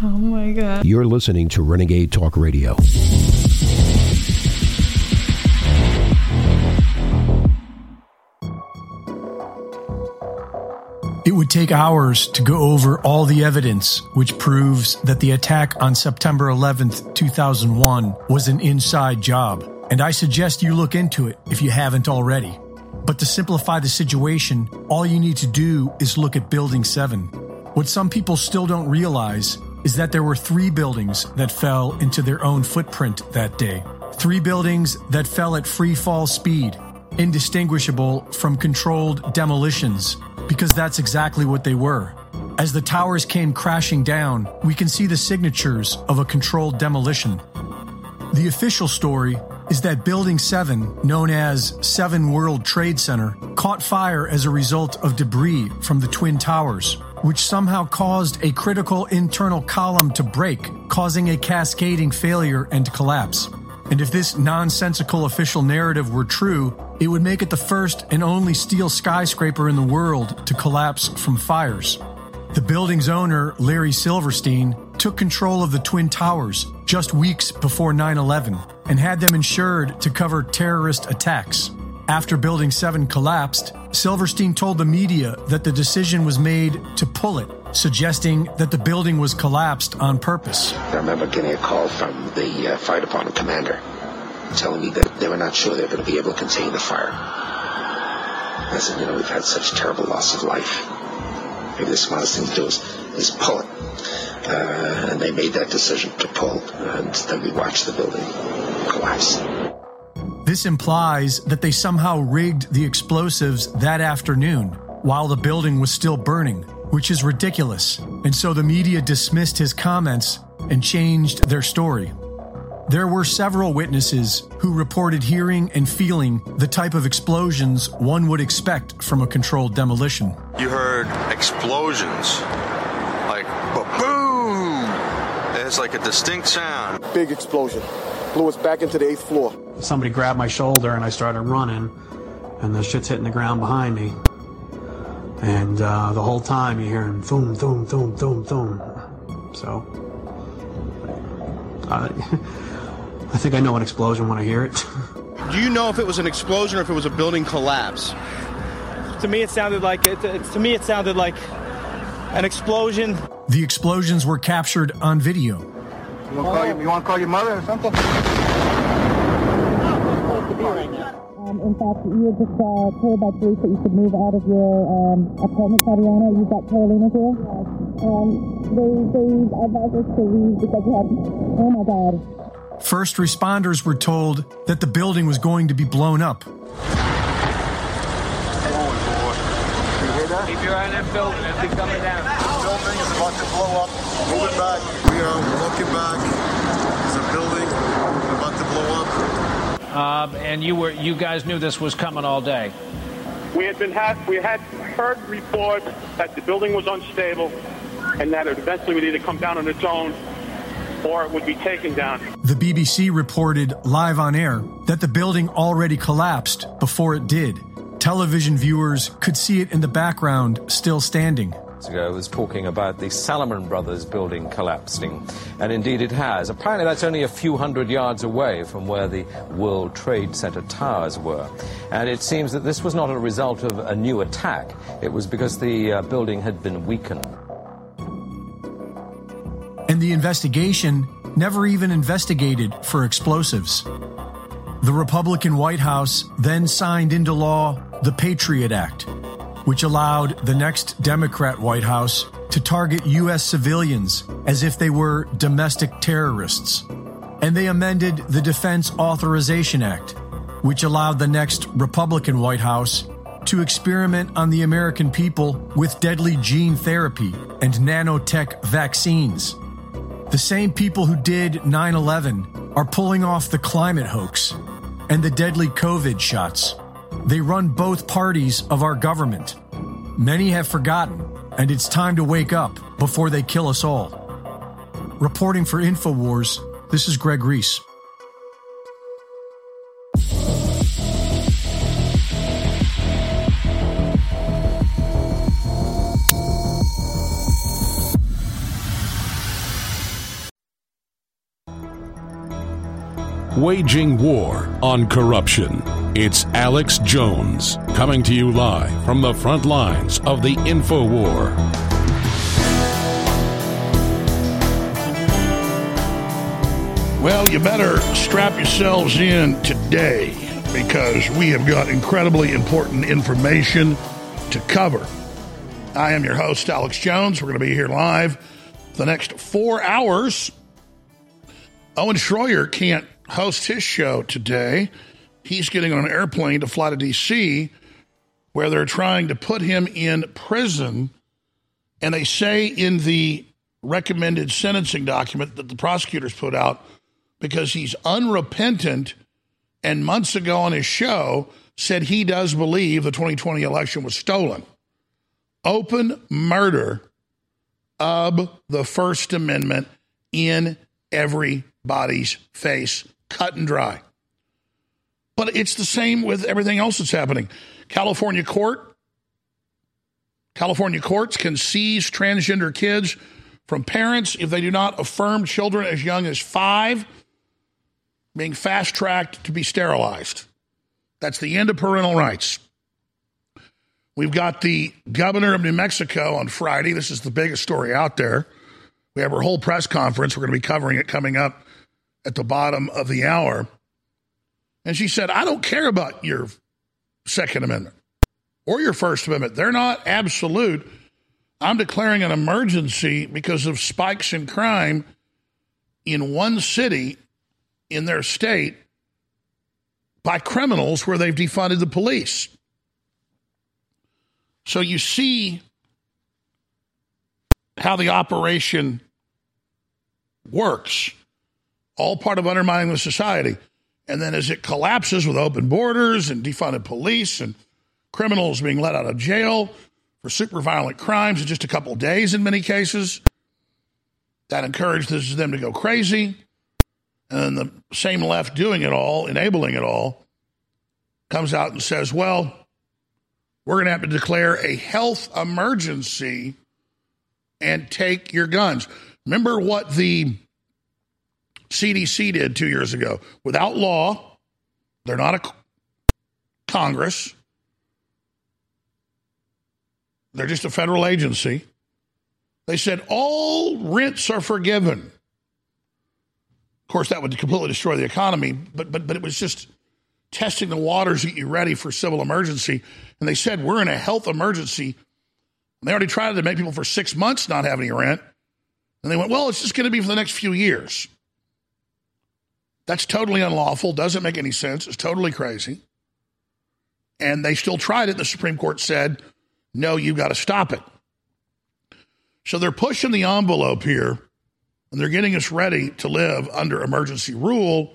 Oh my God. You're listening to Renegade Talk Radio. It would take hours to go over all the evidence which proves that the attack on September 11th, 2001 was an inside job. And I suggest you look into it if you haven't already. But to simplify the situation, all you need to do is look at Building 7. What some people still don't realize is that there were three buildings that fell into their own footprint that day. Three buildings that fell at free fall speed, indistinguishable from controlled demolitions, because that's exactly what they were. As the towers came crashing down, we can see the signatures of a controlled demolition. The official story is that Building 7, known as 7 World Trade Center, caught fire as a result of debris from the Twin Towers, which somehow caused a critical internal column to break, causing a cascading failure and collapse. And if this nonsensical official narrative were true, it would make it the first and only steel skyscraper in the world to collapse from fires. The building's owner, Larry Silverstein, took control of the Twin Towers just weeks before 9 11 and had them insured to cover terrorist attacks. After Building 7 collapsed, Silverstein told the media that the decision was made to pull it, suggesting that the building was collapsed on purpose. I remember getting a call from the uh, fire department commander telling me that they were not sure they were going to be able to contain the fire. I said, you know, we've had such terrible loss of life. Maybe the smartest thing to do is, is pull it. Uh, and they made that decision to pull, and then we watched the building collapse. This implies that they somehow rigged the explosives that afternoon while the building was still burning, which is ridiculous. And so the media dismissed his comments and changed their story. There were several witnesses who reported hearing and feeling the type of explosions one would expect from a controlled demolition. You heard explosions, like boom. It's like a distinct sound. Big explosion. Blew us back into the eighth floor. Somebody grabbed my shoulder and I started running, and the shit's hitting the ground behind me. And uh, the whole time you're hearing boom, boom, boom, boom, boom. So, uh, I think I know an explosion when I hear it. Do you know if it was an explosion or if it was a building collapse? To me, it sounded like it, it, to me it sounded like an explosion. The explosions were captured on video. You want to call, your, you want to call your mother or something? Um, in fact, you were just uh, told by police that you should move out of your um, apartment, Tatiana. You've got Carolina here. Um, they, they advised us to leave because you had, oh my God. First responders were told that the building was going to be blown up. Keep your eye on that building. It'll be coming down. building is about to blow up. Move it back. We are looking back. There's a building about to blow up. Um, and you were you guys knew this was coming all day. We had been had we had heard reports that the building was unstable and that it eventually would either come down on its own or it would be taken down. The BBC reported live on air that the building already collapsed before it did. Television viewers could see it in the background, still standing. Ago was talking about the Salomon Brothers building collapsing, and indeed it has. Apparently, that's only a few hundred yards away from where the World Trade Center towers were. And it seems that this was not a result of a new attack, it was because the uh, building had been weakened. And the investigation never even investigated for explosives. The Republican White House then signed into law the Patriot Act, which allowed the next Democrat White House to target U.S. civilians as if they were domestic terrorists. And they amended the Defense Authorization Act, which allowed the next Republican White House to experiment on the American people with deadly gene therapy and nanotech vaccines. The same people who did 9 11 are pulling off the climate hoax and the deadly COVID shots. They run both parties of our government. Many have forgotten, and it's time to wake up before they kill us all. Reporting for InfoWars, this is Greg Reese. Waging war on corruption. It's Alex Jones coming to you live from the front lines of the info war. Well, you better strap yourselves in today because we have got incredibly important information to cover. I am your host, Alex Jones. We're going to be here live the next four hours. Owen Schroyer can't host his show today. He's getting on an airplane to fly to D.C., where they're trying to put him in prison. And they say in the recommended sentencing document that the prosecutors put out, because he's unrepentant and months ago on his show said he does believe the 2020 election was stolen. Open murder of the First Amendment in everybody's face, cut and dry. But it's the same with everything else that's happening. California court, California courts can seize transgender kids from parents if they do not affirm children as young as five being fast tracked to be sterilized. That's the end of parental rights. We've got the governor of New Mexico on Friday. This is the biggest story out there. We have our whole press conference. We're going to be covering it coming up at the bottom of the hour. And she said, I don't care about your Second Amendment or your First Amendment. They're not absolute. I'm declaring an emergency because of spikes in crime in one city in their state by criminals where they've defunded the police. So you see how the operation works, all part of undermining the society. And then as it collapses with open borders and defunded police and criminals being let out of jail for super violent crimes in just a couple days in many cases, that encourages them to go crazy. And the same left doing it all, enabling it all, comes out and says, well, we're going to have to declare a health emergency and take your guns. Remember what the CDC did two years ago? Without law, they're not a Congress, they're just a federal agency. They said all rents are forgiven. Of course, that would completely destroy the economy, but but but it was just testing the waters get you ready for civil emergency. And they said we're in a health emergency. And they already tried to make people for six months not have any rent, and they went, well, it's just going to be for the next few years. That's totally unlawful. Doesn't make any sense. It's totally crazy. And they still tried it. The Supreme Court said, no, you've got to stop it. So they're pushing the envelope here and they're getting us ready to live under emergency rule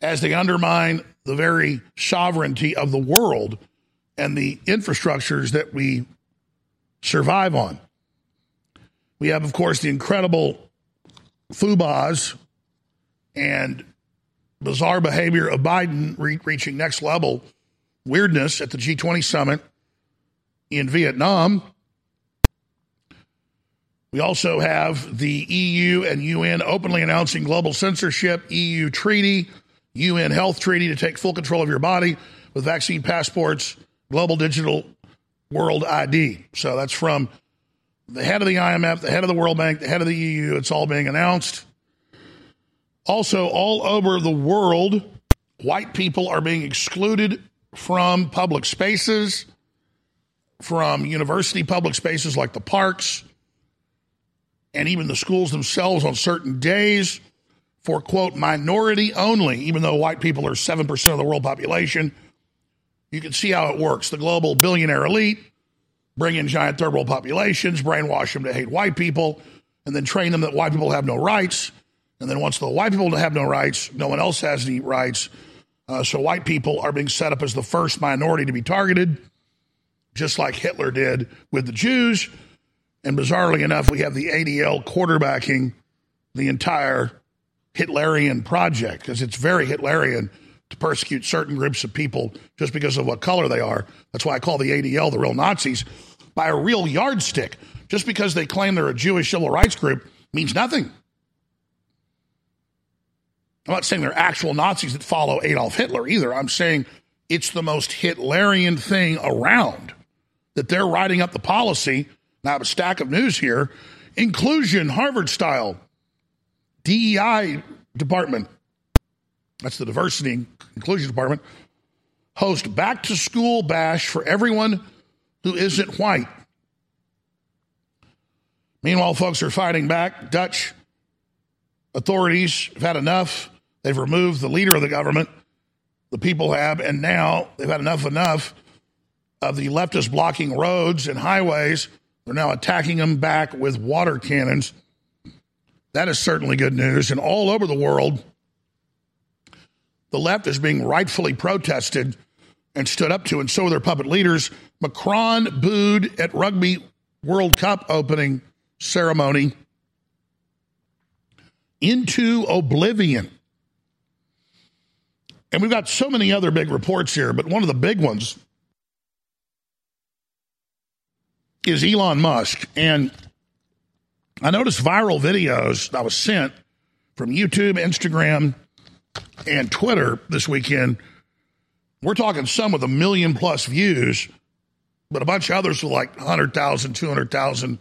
as they undermine the very sovereignty of the world and the infrastructures that we survive on. We have, of course, the incredible FUBAs and bizarre behavior of Biden re- reaching next level weirdness at the G20 summit in Vietnam. We also have the EU and UN openly announcing global censorship, EU treaty, UN health treaty to take full control of your body with vaccine passports, global digital world ID. So that's from the head of the IMF, the head of the World Bank, the head of the EU. It's all being announced. Also, all over the world, white people are being excluded from public spaces, from university public spaces like the parks and even the schools themselves on certain days for, quote, minority only, even though white people are 7% of the world population. You can see how it works. The global billionaire elite bring in giant third world populations, brainwash them to hate white people, and then train them that white people have no rights. And then once the white people to have no rights, no one else has any rights. Uh, so white people are being set up as the first minority to be targeted, just like Hitler did with the Jews and bizarrely enough, we have the ADL quarterbacking the entire Hitlerian project because it's very Hitlerian to persecute certain groups of people just because of what color they are. That's why I call the ADL the real Nazis by a real yardstick. Just because they claim they're a Jewish civil rights group means nothing. I'm not saying they're actual Nazis that follow Adolf Hitler either. I'm saying it's the most Hitlerian thing around that they're writing up the policy. Now, I have a stack of news here inclusion, Harvard style, DEI department. That's the diversity and inclusion department. Host back to school bash for everyone who isn't white. Meanwhile, folks are fighting back. Dutch authorities have had enough. They've removed the leader of the government. The people have, and now they've had enough enough of the leftists blocking roads and highways. They're now attacking them back with water cannons. That is certainly good news. And all over the world, the left is being rightfully protested and stood up to, and so are their puppet leaders. Macron booed at Rugby World Cup opening ceremony into oblivion. And we've got so many other big reports here, but one of the big ones is Elon Musk. And I noticed viral videos that was sent from YouTube, Instagram, and Twitter this weekend. We're talking some with a million plus views, but a bunch of others with like 100,000, 200,000,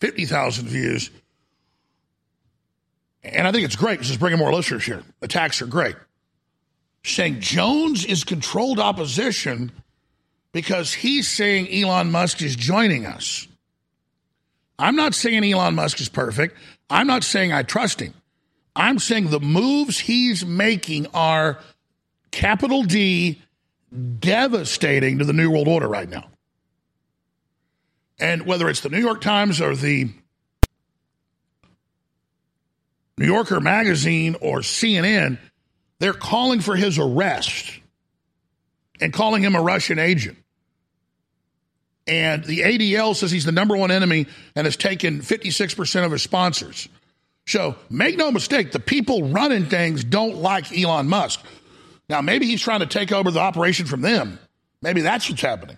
50,000 views. And I think it's great because it's bringing more listeners here. Attacks are great saying Jones is controlled opposition because he's saying Elon Musk is joining us. I'm not saying Elon Musk is perfect. I'm not saying I trust him. I'm saying the moves he's making are capital D devastating to the New World Order right now. And whether it's the New York Times or the New Yorker magazine or CNN, they're calling for his arrest and calling him a Russian agent. And the ADL says he's the number one enemy and has taken 56% of his sponsors. So make no mistake, the people running things don't like Elon Musk. Now, maybe he's trying to take over the operation from them. Maybe that's what's happening.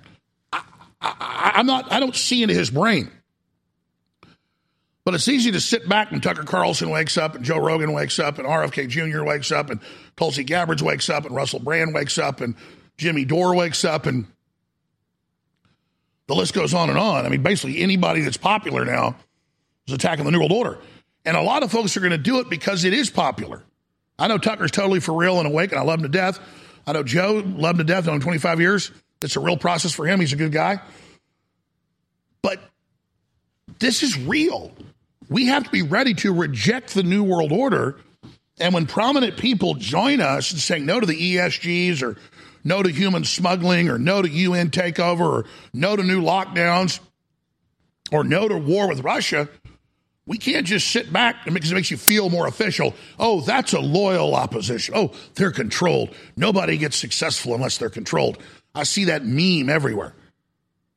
I, I'm not, I don't see into his brain. But it's easy to sit back when Tucker Carlson wakes up and Joe Rogan wakes up and RFK Jr. wakes up and Tulsi Gabbard wakes up and Russell Brand wakes up and Jimmy Dore wakes up and the list goes on and on. I mean, basically anybody that's popular now is attacking the New World Order. And a lot of folks are going to do it because it is popular. I know Tucker's totally for real and awake, and I love him to death. I know Joe, love him to death, known him 25 years. It's a real process for him. He's a good guy. But this is real. We have to be ready to reject the New World Order. And when prominent people join us and saying no to the ESGs or no to human smuggling or no to UN takeover or no to new lockdowns or no to war with Russia, we can't just sit back because it makes you feel more official. Oh, that's a loyal opposition. Oh, they're controlled. Nobody gets successful unless they're controlled. I see that meme everywhere.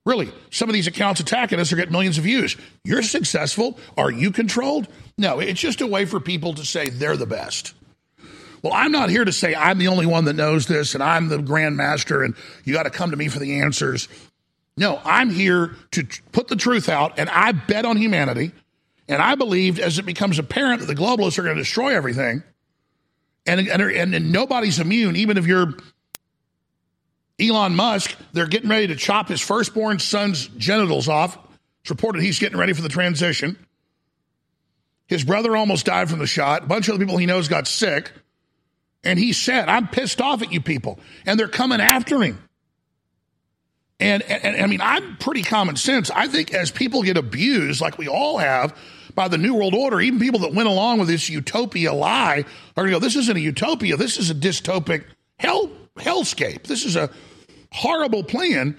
Really, some of these accounts attacking us are getting millions of views. You're successful. Are you controlled? No, it's just a way for people to say they're the best. Well, I'm not here to say I'm the only one that knows this and I'm the grandmaster and you got to come to me for the answers. No, I'm here to put the truth out and I bet on humanity. And I believed as it becomes apparent that the globalists are going to destroy everything and, and, and nobody's immune, even if you're Elon Musk, they're getting ready to chop his firstborn son's genitals off. It's reported he's getting ready for the transition. His brother almost died from the shot. A bunch of other people he knows got sick. And he said, I'm pissed off at you people. And they're coming after him. And, and, and I mean, I'm pretty common sense. I think as people get abused, like we all have, by the New World Order, even people that went along with this utopia lie are going to go, this isn't a utopia. This is a dystopic hell hellscape. This is a horrible plan.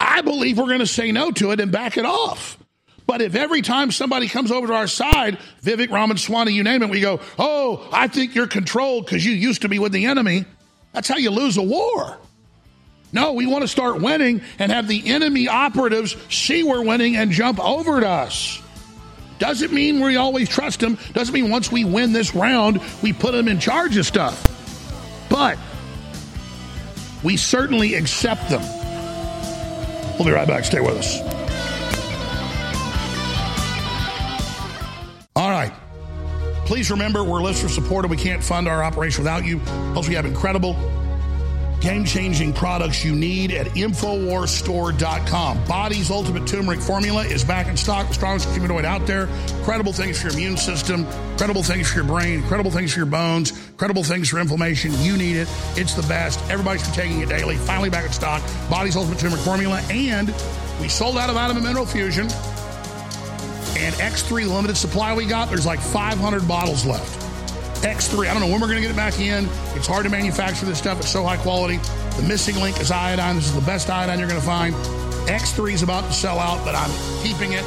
I believe we're going to say no to it and back it off. But if every time somebody comes over to our side, Vivek Ramaswamy, you name it, we go, oh, I think you're controlled because you used to be with the enemy, that's how you lose a war. No, we want to start winning and have the enemy operatives see we're winning and jump over to us. Doesn't mean we always trust them. Doesn't mean once we win this round, we put them in charge of stuff. But we certainly accept them. We'll be right back. Stay with us. All right. Please remember, we're listener supported. We can't fund our operation without you. Plus, we have incredible game changing products you need at InfoWarsStore.com. Body's Ultimate Turmeric Formula is back in stock, strongest curcuminoid out there. Incredible things for your immune system, incredible things for your brain, incredible things for your bones, incredible things for inflammation. You need it. It's the best. Everybody's been taking it daily. Finally back in stock. Body's Ultimate Turmeric Formula. And we sold out of Vitamin Mineral Fusion. And X3, limited supply we got, there's like 500 bottles left. X3, I don't know when we're going to get it back in. It's hard to manufacture this stuff. It's so high quality. The missing link is iodine. This is the best iodine you're going to find. X3 is about to sell out, but I'm keeping it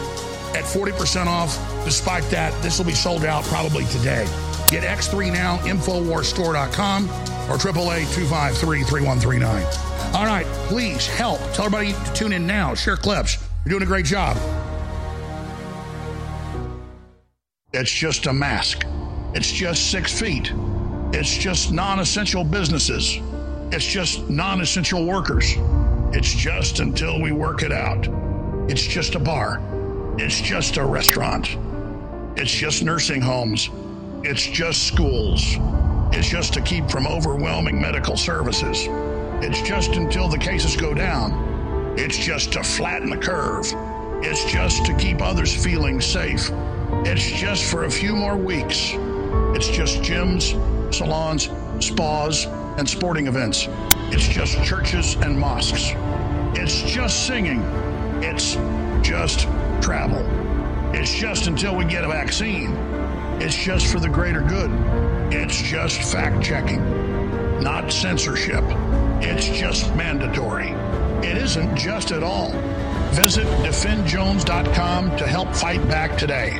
at 40% off. Despite that, this will be sold out probably today. Get X3 now, InfoWarsStore.com or 888-253-3139. All right, please help. Tell everybody to tune in now. Share clips. You're doing a great job. It's just a mask. It's just six feet. It's just non essential businesses. It's just non essential workers. It's just until we work it out. It's just a bar. It's just a restaurant. It's just nursing homes. It's just schools. It's just to keep from overwhelming medical services. It's just until the cases go down. It's just to flatten the curve. It's just to keep others feeling safe. It's just for a few more weeks. It's just gyms, salons, spas, and sporting events. It's just churches and mosques. It's just singing. It's just travel. It's just until we get a vaccine. It's just for the greater good. It's just fact checking, not censorship. It's just mandatory. It isn't just at all. Visit defendjones.com to help fight back today.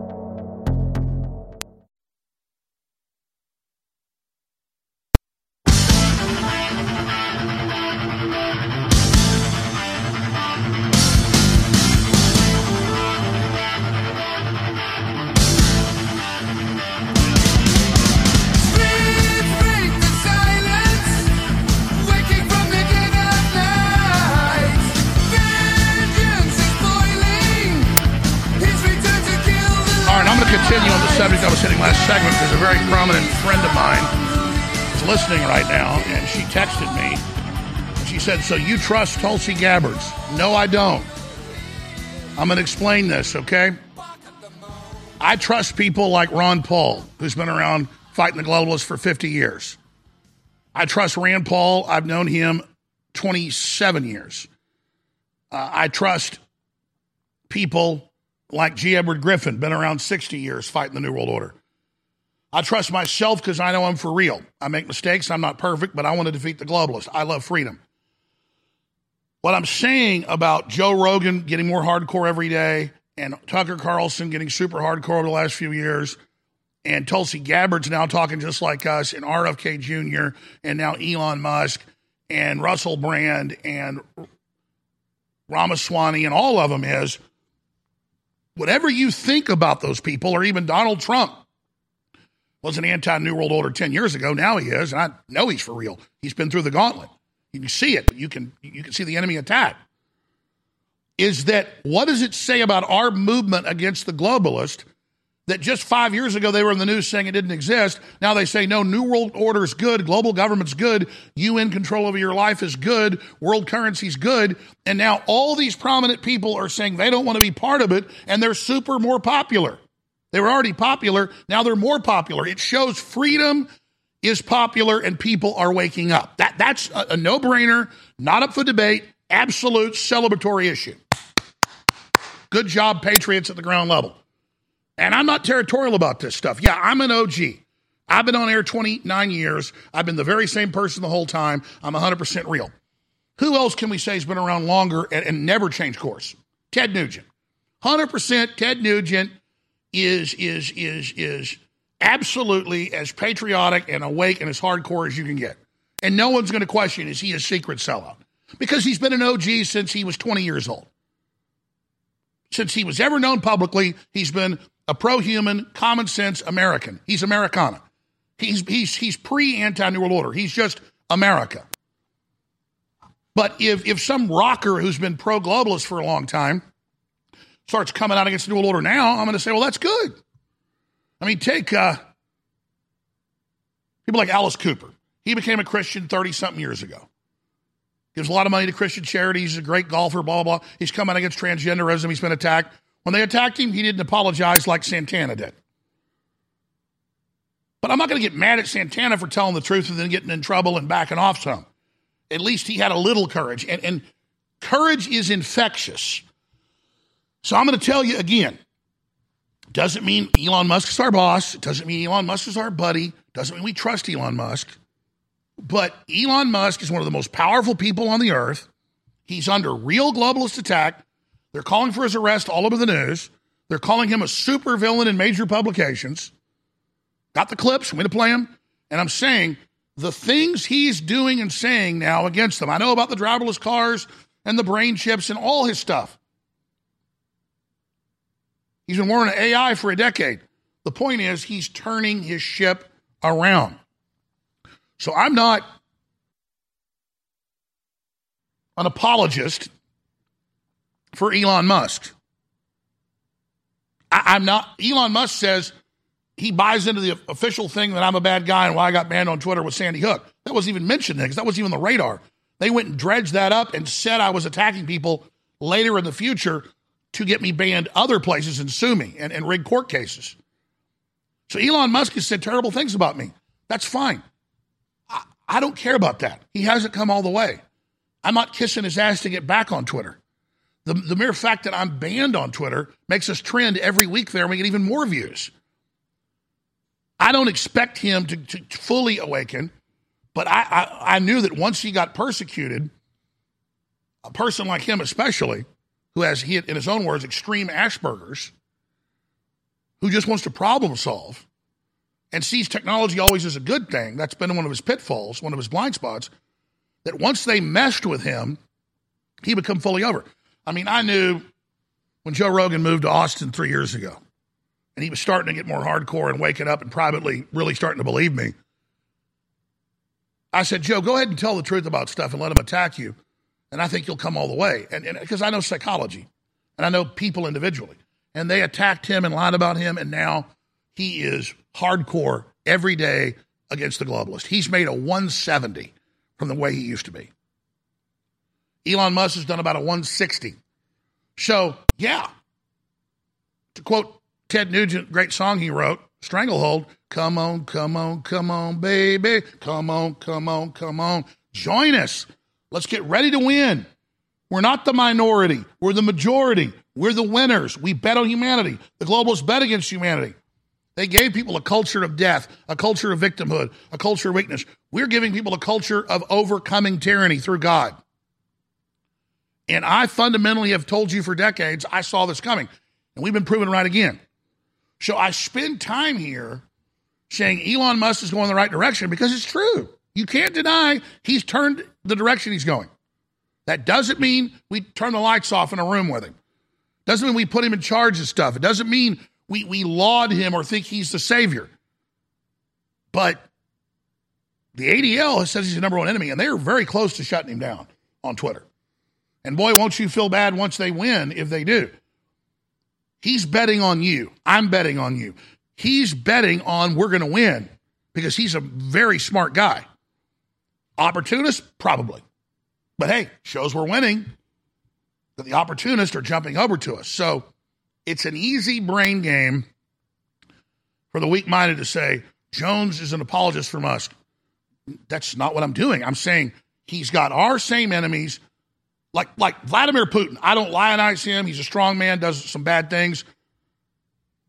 Said, So you trust Tulsi Gabbards? No, I don't. I'm going to explain this, okay? I trust people like Ron Paul, who's been around fighting the globalists for 50 years. I trust Rand Paul. I've known him 27 years. Uh, I trust people like G. Edward Griffin, been around 60 years fighting the New World Order. I trust myself because I know I'm for real. I make mistakes. I'm not perfect, but I want to defeat the globalists. I love freedom. What I'm saying about Joe Rogan getting more hardcore every day and Tucker Carlson getting super hardcore over the last few years and Tulsi Gabbard's now talking just like us and RFK Jr. and now Elon Musk and Russell Brand and Ramaswamy and all of them is whatever you think about those people, or even Donald Trump was an anti New World Order 10 years ago. Now he is, and I know he's for real. He's been through the gauntlet. You can see it, but you can you can see the enemy attack. Is that what does it say about our movement against the globalist that just five years ago they were in the news saying it didn't exist. Now they say, no, New World Order is good, global government's good, UN control over your life is good, world currency's good. And now all these prominent people are saying they don't want to be part of it, and they're super more popular. They were already popular, now they're more popular. It shows freedom is popular and people are waking up. That, that's a, a no brainer, not up for debate, absolute celebratory issue. Good job, Patriots at the ground level. And I'm not territorial about this stuff. Yeah, I'm an OG. I've been on air 29 years. I've been the very same person the whole time. I'm 100% real. Who else can we say has been around longer and, and never changed course? Ted Nugent. 100% Ted Nugent is is is is absolutely as patriotic and awake and as hardcore as you can get. And no one's going to question is he a secret sellout? Because he's been an OG since he was 20 years old. Since he was ever known publicly, he's been a pro-human, common sense American. He's Americana. He's he's he's pre anti New World Order. He's just America. But if, if some rocker who's been pro globalist for a long time starts coming out against the New World Order now, I'm going to say, well, that's good. I mean, take uh, people like Alice Cooper. He became a Christian 30 something years ago. Gives a lot of money to Christian charities. He's a great golfer, blah, blah, blah. He's coming against transgenderism. He's been attacked. When they attacked him, he didn't apologize like Santana did. But I'm not going to get mad at Santana for telling the truth and then getting in trouble and backing off some. At least he had a little courage. And, and courage is infectious. So I'm going to tell you again doesn't mean Elon Musk is our boss. It doesn't mean Elon Musk is our buddy. Doesn't mean we trust Elon Musk. But Elon Musk is one of the most powerful people on the earth. He's under real globalist attack. They're calling for his arrest all over the news. They're calling him a super villain in major publications. Got the clips. I'm going to play them. And I'm saying the things he's doing and saying now against them. I know about the driverless cars and the brain chips and all his stuff. He's been warning AI for a decade. The point is, he's turning his ship around. So I'm not an apologist for Elon Musk. I, am not. Elon Musk says he buys into the official thing that I'm a bad guy and why I got banned on Twitter with Sandy Hook. That wasn't even mentioned because that wasn't even the radar. They went and dredged that up and said I was attacking people later in the future to get me banned other places and sue me and, and rig court cases. So Elon Musk has said terrible things about me. That's fine. I don't care about that. He hasn't come all the way. I'm not kissing his ass to get back on Twitter. The, the mere fact that I'm banned on Twitter makes us trend every week there and we get even more views. I don't expect him to, to fully awaken, but I, I, I knew that once he got persecuted, a person like him especially, who has, in his own words, extreme Asperger's, who just wants to problem solve, and sees technology always as a good thing. That's been one of his pitfalls, one of his blind spots. That once they meshed with him, he become fully over. I mean, I knew when Joe Rogan moved to Austin three years ago, and he was starting to get more hardcore and waking up and privately really starting to believe me. I said, Joe, go ahead and tell the truth about stuff and let him attack you, and I think you'll come all the way. And because I know psychology, and I know people individually, and they attacked him and lied about him, and now he is hardcore every day against the globalist. He's made a 170 from the way he used to be. Elon Musk has done about a 160. So, yeah. To quote Ted Nugent, great song he wrote, Stranglehold, come on, come on, come on, baby. Come on, come on, come on. Join us. Let's get ready to win. We're not the minority. We're the majority. We're the winners. We bet on humanity. The globalists bet against humanity. They gave people a culture of death, a culture of victimhood, a culture of weakness. We're giving people a culture of overcoming tyranny through God. And I fundamentally have told you for decades, I saw this coming. And we've been proven right again. So I spend time here saying Elon Musk is going the right direction because it's true. You can't deny he's turned the direction he's going. That doesn't mean we turn the lights off in a room with him. Doesn't mean we put him in charge of stuff. It doesn't mean we, we laud him or think he's the savior. But the ADL says he's the number one enemy, and they're very close to shutting him down on Twitter. And boy, won't you feel bad once they win if they do. He's betting on you. I'm betting on you. He's betting on we're going to win because he's a very smart guy. Opportunist? Probably. But hey, shows we're winning that the opportunists are jumping over to us. So it's an easy brain game for the weak minded to say, Jones is an apologist for Musk. That's not what I'm doing. I'm saying he's got our same enemies, like, like Vladimir Putin. I don't lionize him. He's a strong man, does some bad things.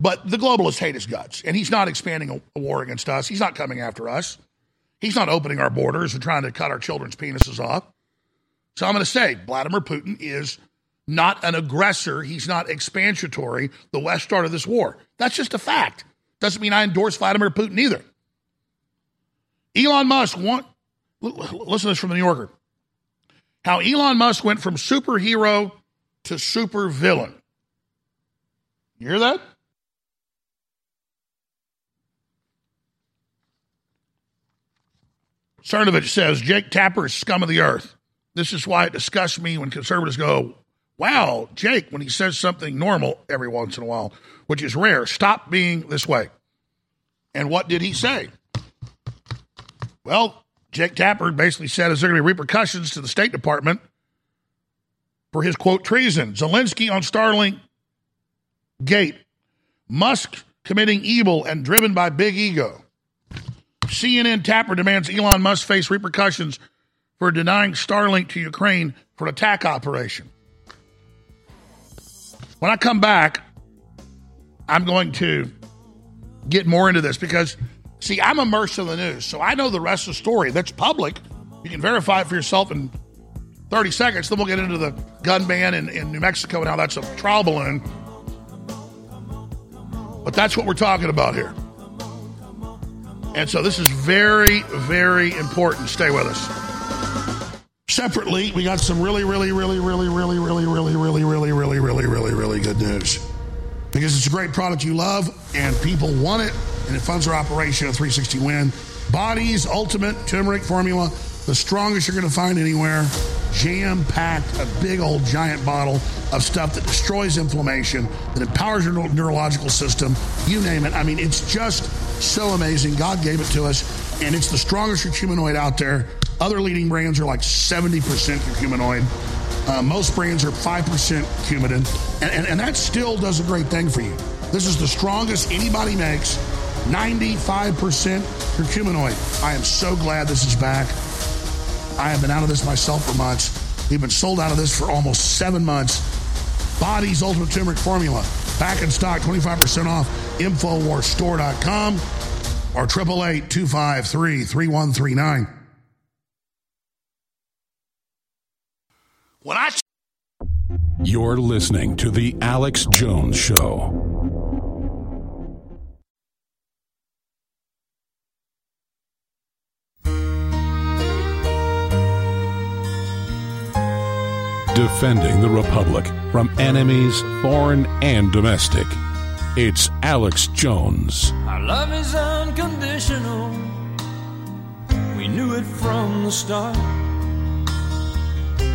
But the globalists hate his guts, and he's not expanding a, a war against us. He's not coming after us. He's not opening our borders and trying to cut our children's penises off. So I'm going to say Vladimir Putin is not an aggressor. He's not expansionary. The West started this war. That's just a fact. Doesn't mean I endorse Vladimir Putin either. Elon Musk want listen to this from the New Yorker. How Elon Musk went from superhero to super villain. You hear that? Cernovich says Jake Tapper is scum of the earth. This is why it disgusts me when conservatives go, wow, Jake, when he says something normal every once in a while, which is rare, stop being this way. And what did he say? Well, Jake Tapper basically said, is there going to be repercussions to the State Department for his quote treason? Zelensky on Starlink gate. Musk committing evil and driven by big ego. CNN Tapper demands Elon Musk face repercussions for denying Starlink to Ukraine for an attack operation. When I come back, I'm going to get more into this because, see, I'm immersed in the news, so I know the rest of the story. That's public. You can verify it for yourself in 30 seconds. Then we'll get into the gun ban in, in New Mexico and how that's a trial balloon. But that's what we're talking about here. And so this is very, very important. Stay with us. Separately, we got some really, really, really, really, really, really, really, really, really, really, really, really, really good news. Because it's a great product you love and people want it, and it funds our operation at 360 Win. Body's Ultimate Turmeric Formula, the strongest you're going to find anywhere. Jam packed, a big old giant bottle of stuff that destroys inflammation, that empowers your neurological system, you name it. I mean, it's just so amazing. God gave it to us, and it's the strongest curcuminoid out there. Other leading brands are like 70% curcuminoid. Uh, most brands are 5% curcumin, and, and, and that still does a great thing for you. This is the strongest anybody makes, 95% curcuminoid. I am so glad this is back. I have been out of this myself for months. We've been sold out of this for almost seven months. Body's Ultimate Turmeric Formula. Back in stock, 25% off. Infowarsstore.com or 888 253 3139. When I. You're listening to The Alex Jones Show. Defending the Republic from enemies, foreign and domestic. It's Alex Jones. Our love is unconditional. We knew it from the start.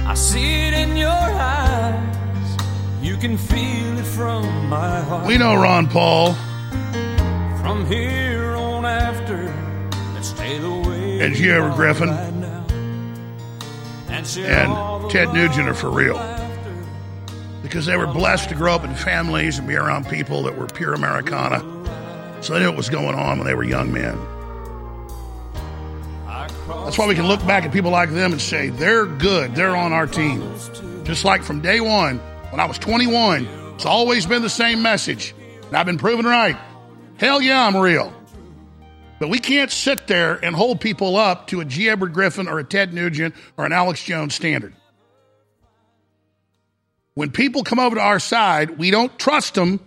I see it in your eyes. You can feel it from my heart. We know Ron Paul. From here on after, let's stay the way. And Gio Griffin. And Ted Nugent are for real. Because they were blessed to grow up in families and be around people that were pure Americana. So they knew what was going on when they were young men. That's why we can look back at people like them and say, they're good, they're on our team. Just like from day one, when I was 21, it's always been the same message. And I've been proven right. Hell yeah, I'm real. But we can't sit there and hold people up to a G. Edward Griffin or a Ted Nugent or an Alex Jones standard. When people come over to our side, we don't trust them,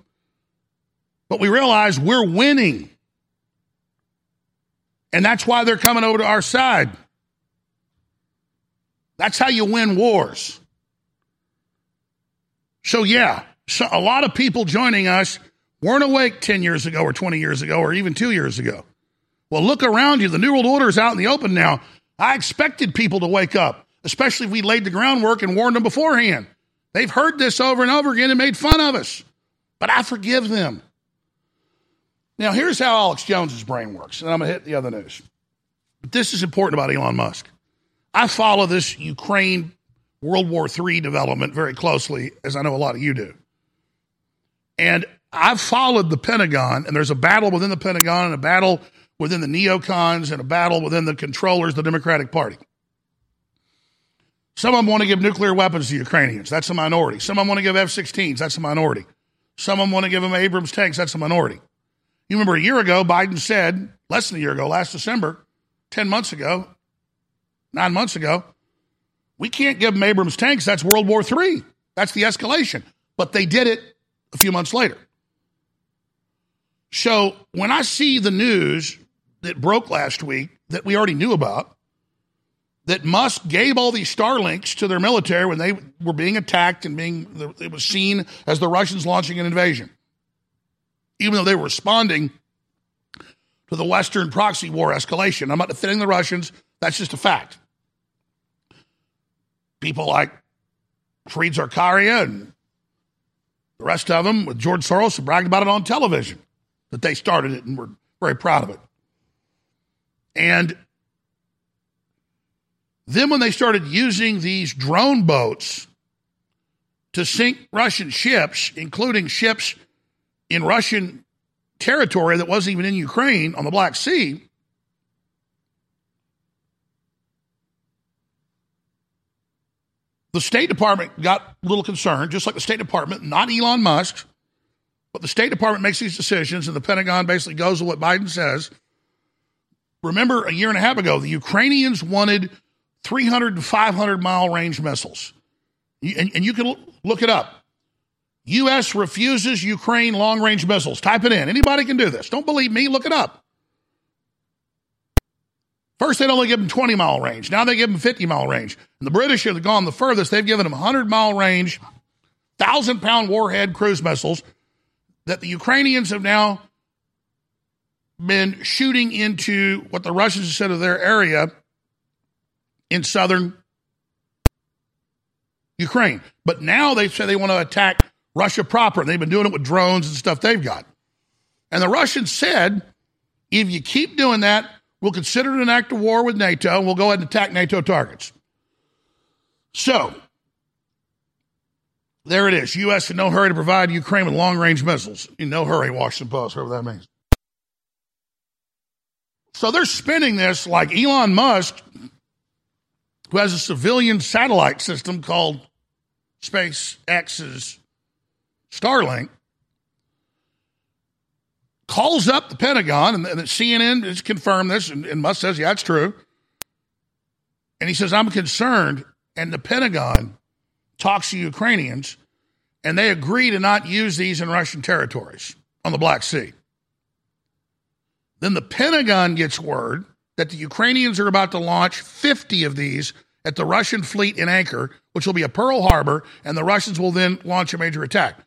but we realize we're winning. And that's why they're coming over to our side. That's how you win wars. So, yeah, so a lot of people joining us weren't awake 10 years ago or 20 years ago or even two years ago. Well, look around you. The New World Order is out in the open now. I expected people to wake up, especially if we laid the groundwork and warned them beforehand. They've heard this over and over again and made fun of us, but I forgive them. Now, here's how Alex Jones's brain works, and I'm going to hit the other news. But this is important about Elon Musk. I follow this Ukraine World War III development very closely, as I know a lot of you do. And I've followed the Pentagon, and there's a battle within the Pentagon and a battle within the neocons and a battle within the controllers, the Democratic Party. Some of them want to give nuclear weapons to the Ukrainians. That's a minority. Some of them want to give F 16s. That's a minority. Some of them want to give them Abrams tanks. That's a minority. You remember a year ago, Biden said, less than a year ago, last December, 10 months ago, nine months ago, we can't give them Abrams tanks. That's World War III. That's the escalation. But they did it a few months later. So when I see the news that broke last week that we already knew about that Musk gave all these Starlinks to their military when they were being attacked and being it was seen as the Russians launching an invasion, even though they were responding to the Western proxy war escalation. I'm not defending the Russians. That's just a fact. people like Fareed Zakaria and the rest of them with George Soros bragged about it on television that they started it and were very proud of it. And then when they started using these drone boats to sink Russian ships, including ships in Russian territory that wasn't even in Ukraine on the Black Sea, the State Department got a little concerned, just like the State Department, not Elon Musk, but the State Department makes these decisions, and the Pentagon basically goes with what Biden says. Remember, a year and a half ago, the Ukrainians wanted 300 to 500 mile range missiles. And, and you can look it up. U.S. refuses Ukraine long range missiles. Type it in. Anybody can do this. Don't believe me? Look it up. First, they'd only give them 20 mile range. Now they give them 50 mile range. And the British have gone the furthest. They've given them 100 mile range, 1,000 pound warhead cruise missiles that the Ukrainians have now been shooting into what the Russians said of their area in southern Ukraine. But now they say they want to attack Russia proper. And they've been doing it with drones and stuff they've got. And the Russians said, if you keep doing that, we'll consider it an act of war with NATO and we'll go ahead and attack NATO targets. So, there it is. U.S. in no hurry to provide Ukraine with long range missiles. In no hurry, Washington Post, whatever that means. So they're spinning this like Elon Musk, who has a civilian satellite system called SpaceX's Starlink, calls up the Pentagon, and, and CNN has confirmed this, and, and Musk says, yeah, it's true. And he says, I'm concerned. And the Pentagon talks to Ukrainians, and they agree to not use these in Russian territories on the Black Sea. Then the Pentagon gets word that the Ukrainians are about to launch 50 of these at the Russian fleet in Anchor, which will be a Pearl Harbor, and the Russians will then launch a major attack.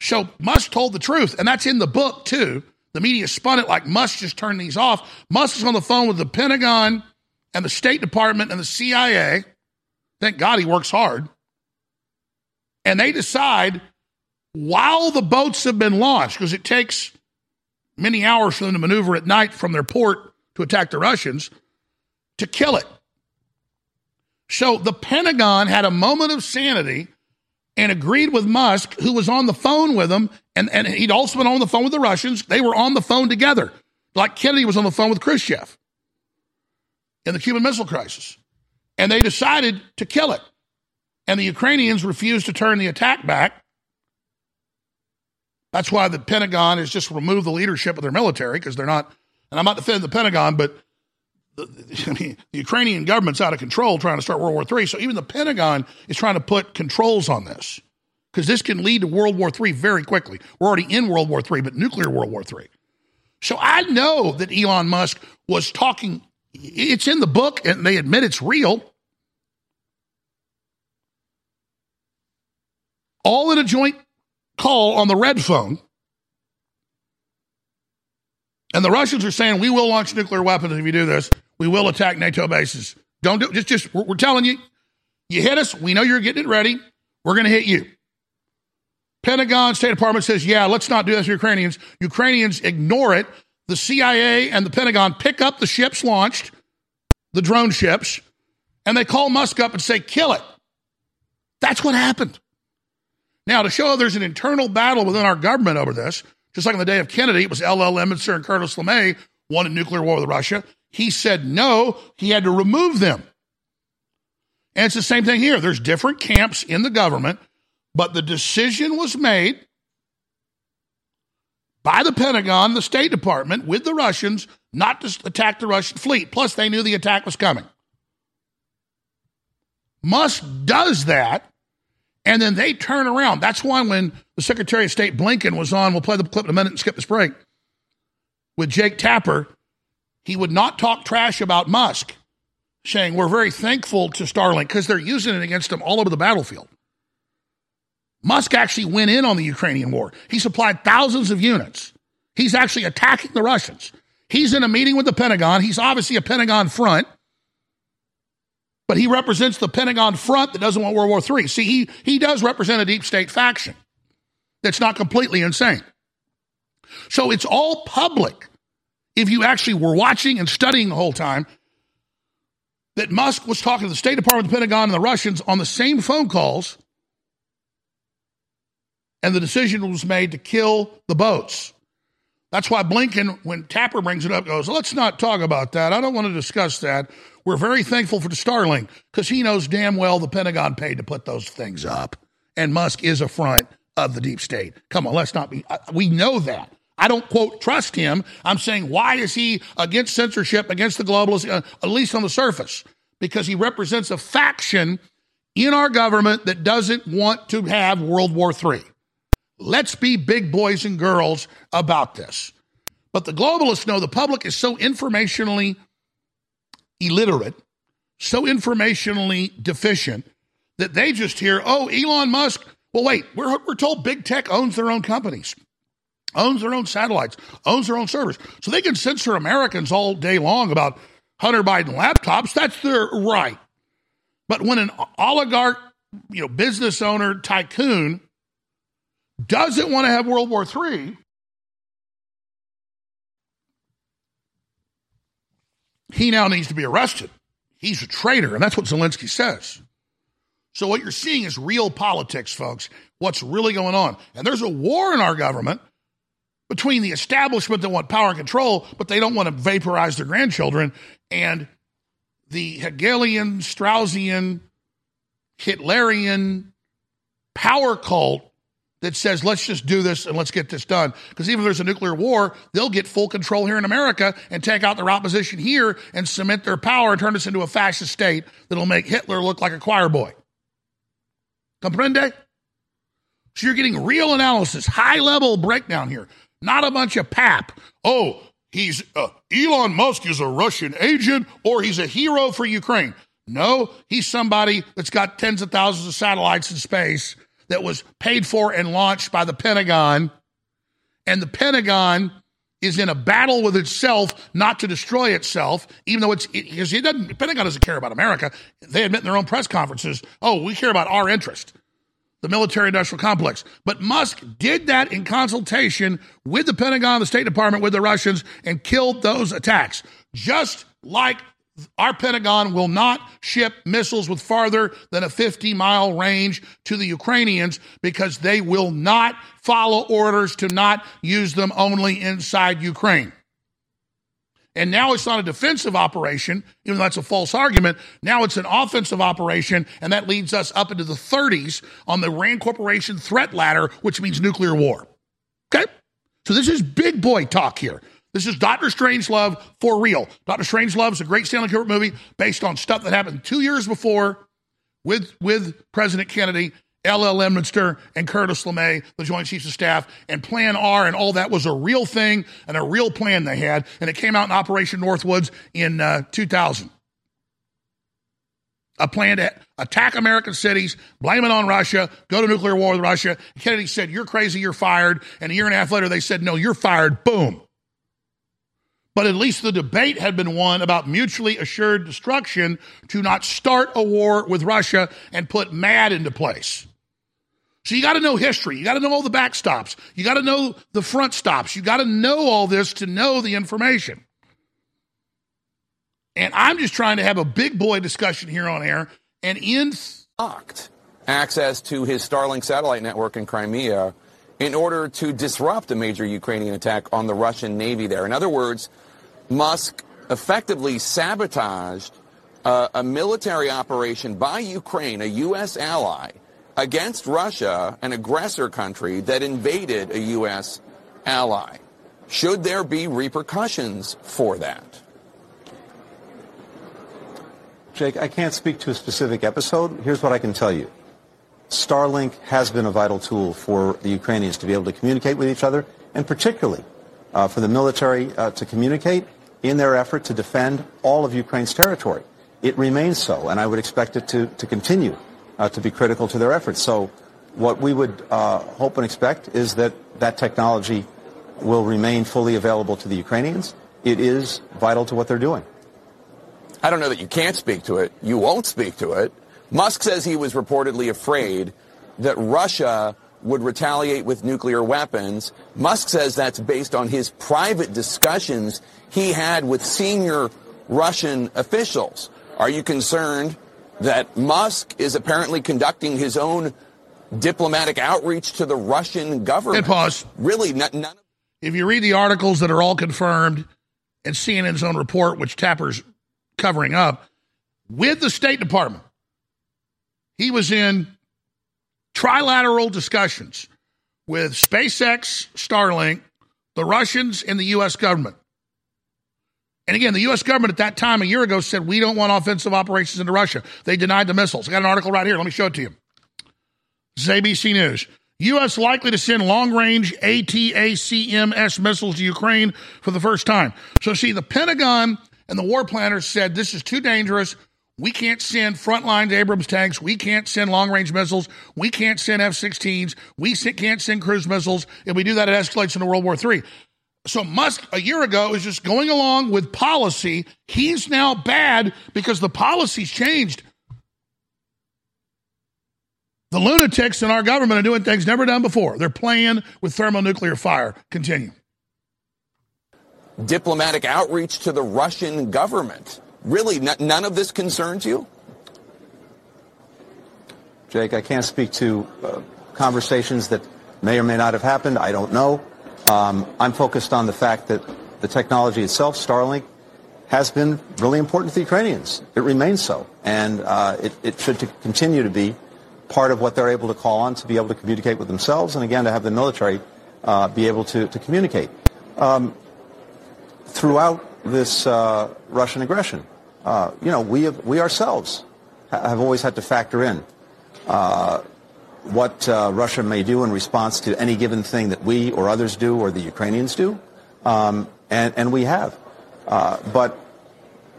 So Musk told the truth, and that's in the book too. The media spun it like Musk just turned these off. Musk is on the phone with the Pentagon and the State Department and the CIA. Thank God he works hard. And they decide while the boats have been launched, because it takes many hours for them to maneuver at night from their port to attack the Russians, to kill it. So the Pentagon had a moment of sanity and agreed with Musk, who was on the phone with him, and, and he'd also been on the phone with the Russians. They were on the phone together, like Kennedy was on the phone with Khrushchev in the Cuban Missile Crisis. And they decided to kill it. And the Ukrainians refused to turn the attack back. That's why the Pentagon has just removed the leadership of their military because they're not, and I'm not defending the Pentagon, but the, I mean, the Ukrainian government's out of control trying to start World War III. So even the Pentagon is trying to put controls on this because this can lead to World War III very quickly. We're already in World War III, but nuclear World War III. So I know that Elon Musk was talking, it's in the book and they admit it's real. All in a joint call on the red phone. And the Russians are saying, we will launch nuclear weapons if you do this. We will attack NATO bases. Don't do just just we're, we're telling you, you hit us. We know you're getting it ready. We're going to hit you. Pentagon, State Department says, yeah, let's not do this to Ukrainians. Ukrainians ignore it. The CIA and the Pentagon pick up the ships launched, the drone ships, and they call Musk up and say, kill it. That's what happened. Now, to show there's an internal battle within our government over this, just like on the day of Kennedy, it was L.L. Eminster and Curtis LeMay wanted nuclear war with Russia. He said no, he had to remove them. And it's the same thing here. There's different camps in the government, but the decision was made by the Pentagon, the State Department, with the Russians not to attack the Russian fleet. Plus, they knew the attack was coming. Musk does that, and then they turn around. That's why when the Secretary of State Blinken was on, we'll play the clip in a minute and skip this break, with Jake Tapper, he would not talk trash about Musk, saying, We're very thankful to Starlink because they're using it against him all over the battlefield. Musk actually went in on the Ukrainian war. He supplied thousands of units. He's actually attacking the Russians. He's in a meeting with the Pentagon. He's obviously a Pentagon front. But he represents the Pentagon front that doesn't want World War III. See, he, he does represent a deep state faction that's not completely insane. So it's all public. If you actually were watching and studying the whole time, that Musk was talking to the State Department, the Pentagon, and the Russians on the same phone calls, and the decision was made to kill the boats. That's why Blinken, when Tapper brings it up, goes, let's not talk about that. I don't want to discuss that. We're very thankful for the Starlink because he knows damn well the Pentagon paid to put those things up. And Musk is a front of the deep state. Come on, let's not be, we know that. I don't quote trust him. I'm saying why is he against censorship, against the globalists, uh, at least on the surface? Because he represents a faction in our government that doesn't want to have World War III. Let's be big boys and girls about this. But the globalists know the public is so informationally illiterate, so informationally deficient, that they just hear, oh, Elon Musk. Well, wait, we're, we're told big tech owns their own companies, owns their own satellites, owns their own servers. So they can censor Americans all day long about Hunter Biden laptops. That's their right. But when an oligarch, you know, business owner, tycoon doesn't want to have World War III, he now needs to be arrested. He's a traitor, and that's what Zelensky says. So, what you're seeing is real politics, folks. What's really going on? And there's a war in our government between the establishment that want power and control, but they don't want to vaporize their grandchildren, and the Hegelian, Straussian, Hitlerian power cult that says, let's just do this and let's get this done. Because even if there's a nuclear war, they'll get full control here in America and take out their opposition here and cement their power and turn us into a fascist state that'll make Hitler look like a choir boy. Comprende? So you're getting real analysis, high level breakdown here, not a bunch of pap. Oh, he's uh, Elon Musk is a Russian agent or he's a hero for Ukraine. No, he's somebody that's got tens of thousands of satellites in space that was paid for and launched by the Pentagon. And the Pentagon is in a battle with itself not to destroy itself, even though it's because it, it doesn't. The Pentagon doesn't care about America. They admit in their own press conferences, "Oh, we care about our interest." the military industrial complex. But Musk did that in consultation with the Pentagon, the State Department, with the Russians, and killed those attacks. Just like our Pentagon will not ship missiles with farther than a 50 mile range to the Ukrainians because they will not follow orders to not use them only inside Ukraine. And now it's not a defensive operation, even though that's a false argument. Now it's an offensive operation, and that leads us up into the 30s on the RAND Corporation threat ladder, which means nuclear war. Okay? So this is big boy talk here. This is Doctor Strangelove for real. Doctor Strangelove is a great Stanley Kubrick movie based on stuff that happened two years before with with President Kennedy, L.L. Lemnitzer, and Curtis LeMay, the Joint Chiefs of Staff, and Plan R, and all that was a real thing and a real plan they had, and it came out in Operation Northwoods in uh, 2000. A plan to attack American cities, blame it on Russia, go to nuclear war with Russia. Kennedy said, You're crazy, you're fired. And a year and a half later, they said, No, you're fired. Boom but at least the debate had been won about mutually assured destruction to not start a war with Russia and put MAD into place. So you got to know history. You got to know all the backstops. You got to know the front stops. You got to know all this to know the information. And I'm just trying to have a big boy discussion here on air. And in fact, access to his Starlink satellite network in Crimea in order to disrupt a major Ukrainian attack on the Russian Navy there. In other words, Musk effectively sabotaged uh, a military operation by Ukraine, a U.S. ally, against Russia, an aggressor country that invaded a U.S. ally. Should there be repercussions for that? Jake, I can't speak to a specific episode. Here's what I can tell you. Starlink has been a vital tool for the Ukrainians to be able to communicate with each other, and particularly uh, for the military uh, to communicate in their effort to defend all of Ukraine's territory. It remains so, and I would expect it to, to continue uh, to be critical to their efforts. So what we would uh, hope and expect is that that technology will remain fully available to the Ukrainians. It is vital to what they're doing. I don't know that you can't speak to it. You won't speak to it. Musk says he was reportedly afraid that Russia would retaliate with nuclear weapons. Musk says that's based on his private discussions he had with senior Russian officials. Are you concerned that Musk is apparently conducting his own diplomatic outreach to the Russian government? Pause. Really, none, none If you read the articles that are all confirmed and CNN's own report, which Tapper's covering up, with the State Department, he was in trilateral discussions with SpaceX, Starlink, the Russians, and the U.S. government. And again, the U.S. government at that time, a year ago, said we don't want offensive operations into Russia. They denied the missiles. I got an article right here. Let me show it to you. This is ABC News. U.S. likely to send long range ATACMS missiles to Ukraine for the first time. So, see, the Pentagon and the war planners said this is too dangerous. We can't send frontline Abrams tanks. We can't send long range missiles. We can't send F 16s. We can't send cruise missiles. If we do that, it escalates into World War III. So Musk a year ago is just going along with policy. He's now bad because the policy's changed. The lunatics in our government are doing things never done before. They're playing with thermonuclear fire. Continue. Diplomatic outreach to the Russian government. Really, n- none of this concerns you? Jake, I can't speak to uh, conversations that may or may not have happened. I don't know. Um, I'm focused on the fact that the technology itself, Starlink, has been really important to the Ukrainians. It remains so. And uh, it, it, should continue to be part of what they're able to call on to be able to communicate with themselves and, again, to have the military uh, be able to, to communicate. Um, throughout this uh, Russian aggression, uh, you know, we, have, we ourselves have always had to factor in uh, what uh, Russia may do in response to any given thing that we or others do or the Ukrainians do, um, and, and, we have. Uh, but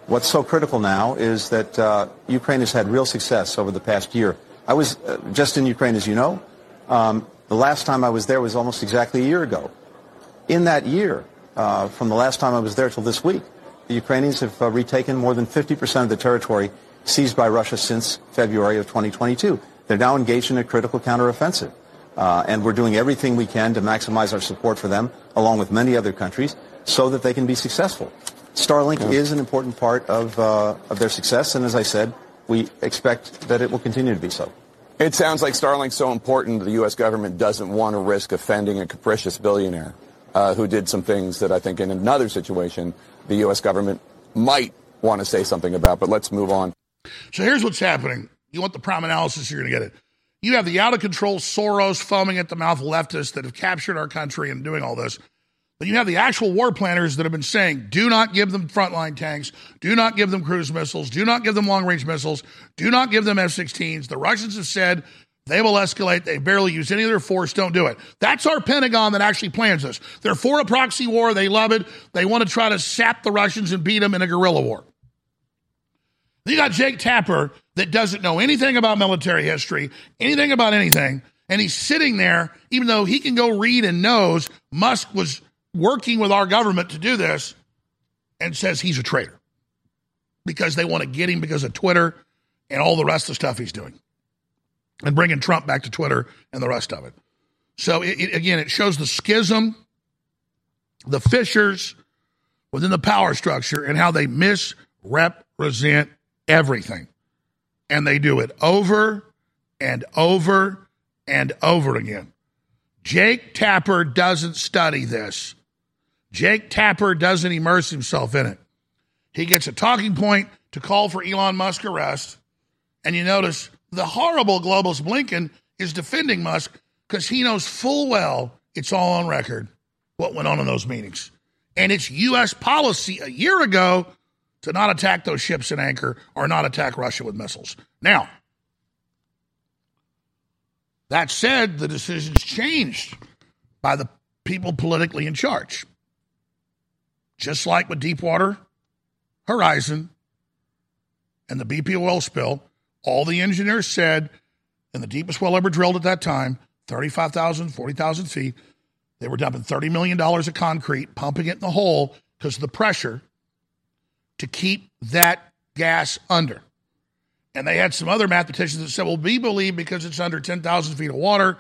what's so critical now is that uh, Ukraine has had real success over the past year. I was uh, just in Ukraine, as you know. Um, the last time I was there was almost exactly a year ago. In that year, uh, from the last time I was there till this week, the Ukrainians have uh, retaken more than 50% of the territory seized by Russia since February of 2022. They're now engaged in a critical counteroffensive. Uh, and we're doing everything we can to maximize our support for them, along with many other countries, so that they can be successful. Starlink yeah. is an important part of, uh, of their success, and as I said, we expect that it will continue to be so. It sounds like Starlink's so important the U.S. government doesn't want to risk offending a capricious billionaire uh, who did some things that I think in another situation the U.S. government might want to say something about. But let's move on. So here's what's happening. You want the prime analysis, you're going to get it. You have the out of control Soros foaming at the mouth leftists that have captured our country and doing all this. Then you have the actual war planners that have been saying, do not give them frontline tanks, do not give them cruise missiles, do not give them long range missiles, do not give them F 16s. The Russians have said they will escalate. They barely use any of their force. Don't do it. That's our Pentagon that actually plans this. They're for a proxy war. They love it. They want to try to sap the Russians and beat them in a guerrilla war. You got Jake Tapper that doesn't know anything about military history, anything about anything, and he's sitting there, even though he can go read and knows Musk was working with our government to do this, and says he's a traitor because they want to get him because of Twitter and all the rest of the stuff he's doing, and bringing Trump back to Twitter and the rest of it. So it, it, again, it shows the schism, the fissures within the power structure, and how they misrepresent everything. And they do it over and over and over again. Jake Tapper doesn't study this. Jake Tapper doesn't immerse himself in it. He gets a talking point to call for Elon Musk arrest. And you notice the horrible globalist Blinken is defending Musk because he knows full well it's all on record what went on in those meetings. And it's U.S. policy a year ago to not attack those ships in anchor or not attack Russia with missiles. Now, that said, the decision's changed by the people politically in charge. Just like with Deepwater Horizon and the BP oil spill, all the engineers said in the deepest well ever drilled at that time, 35,000, 40,000 feet, they were dumping $30 million of concrete, pumping it in the hole because of the pressure to keep that gas under. And they had some other mathematicians that said, well, we believe because it's under 10,000 feet of water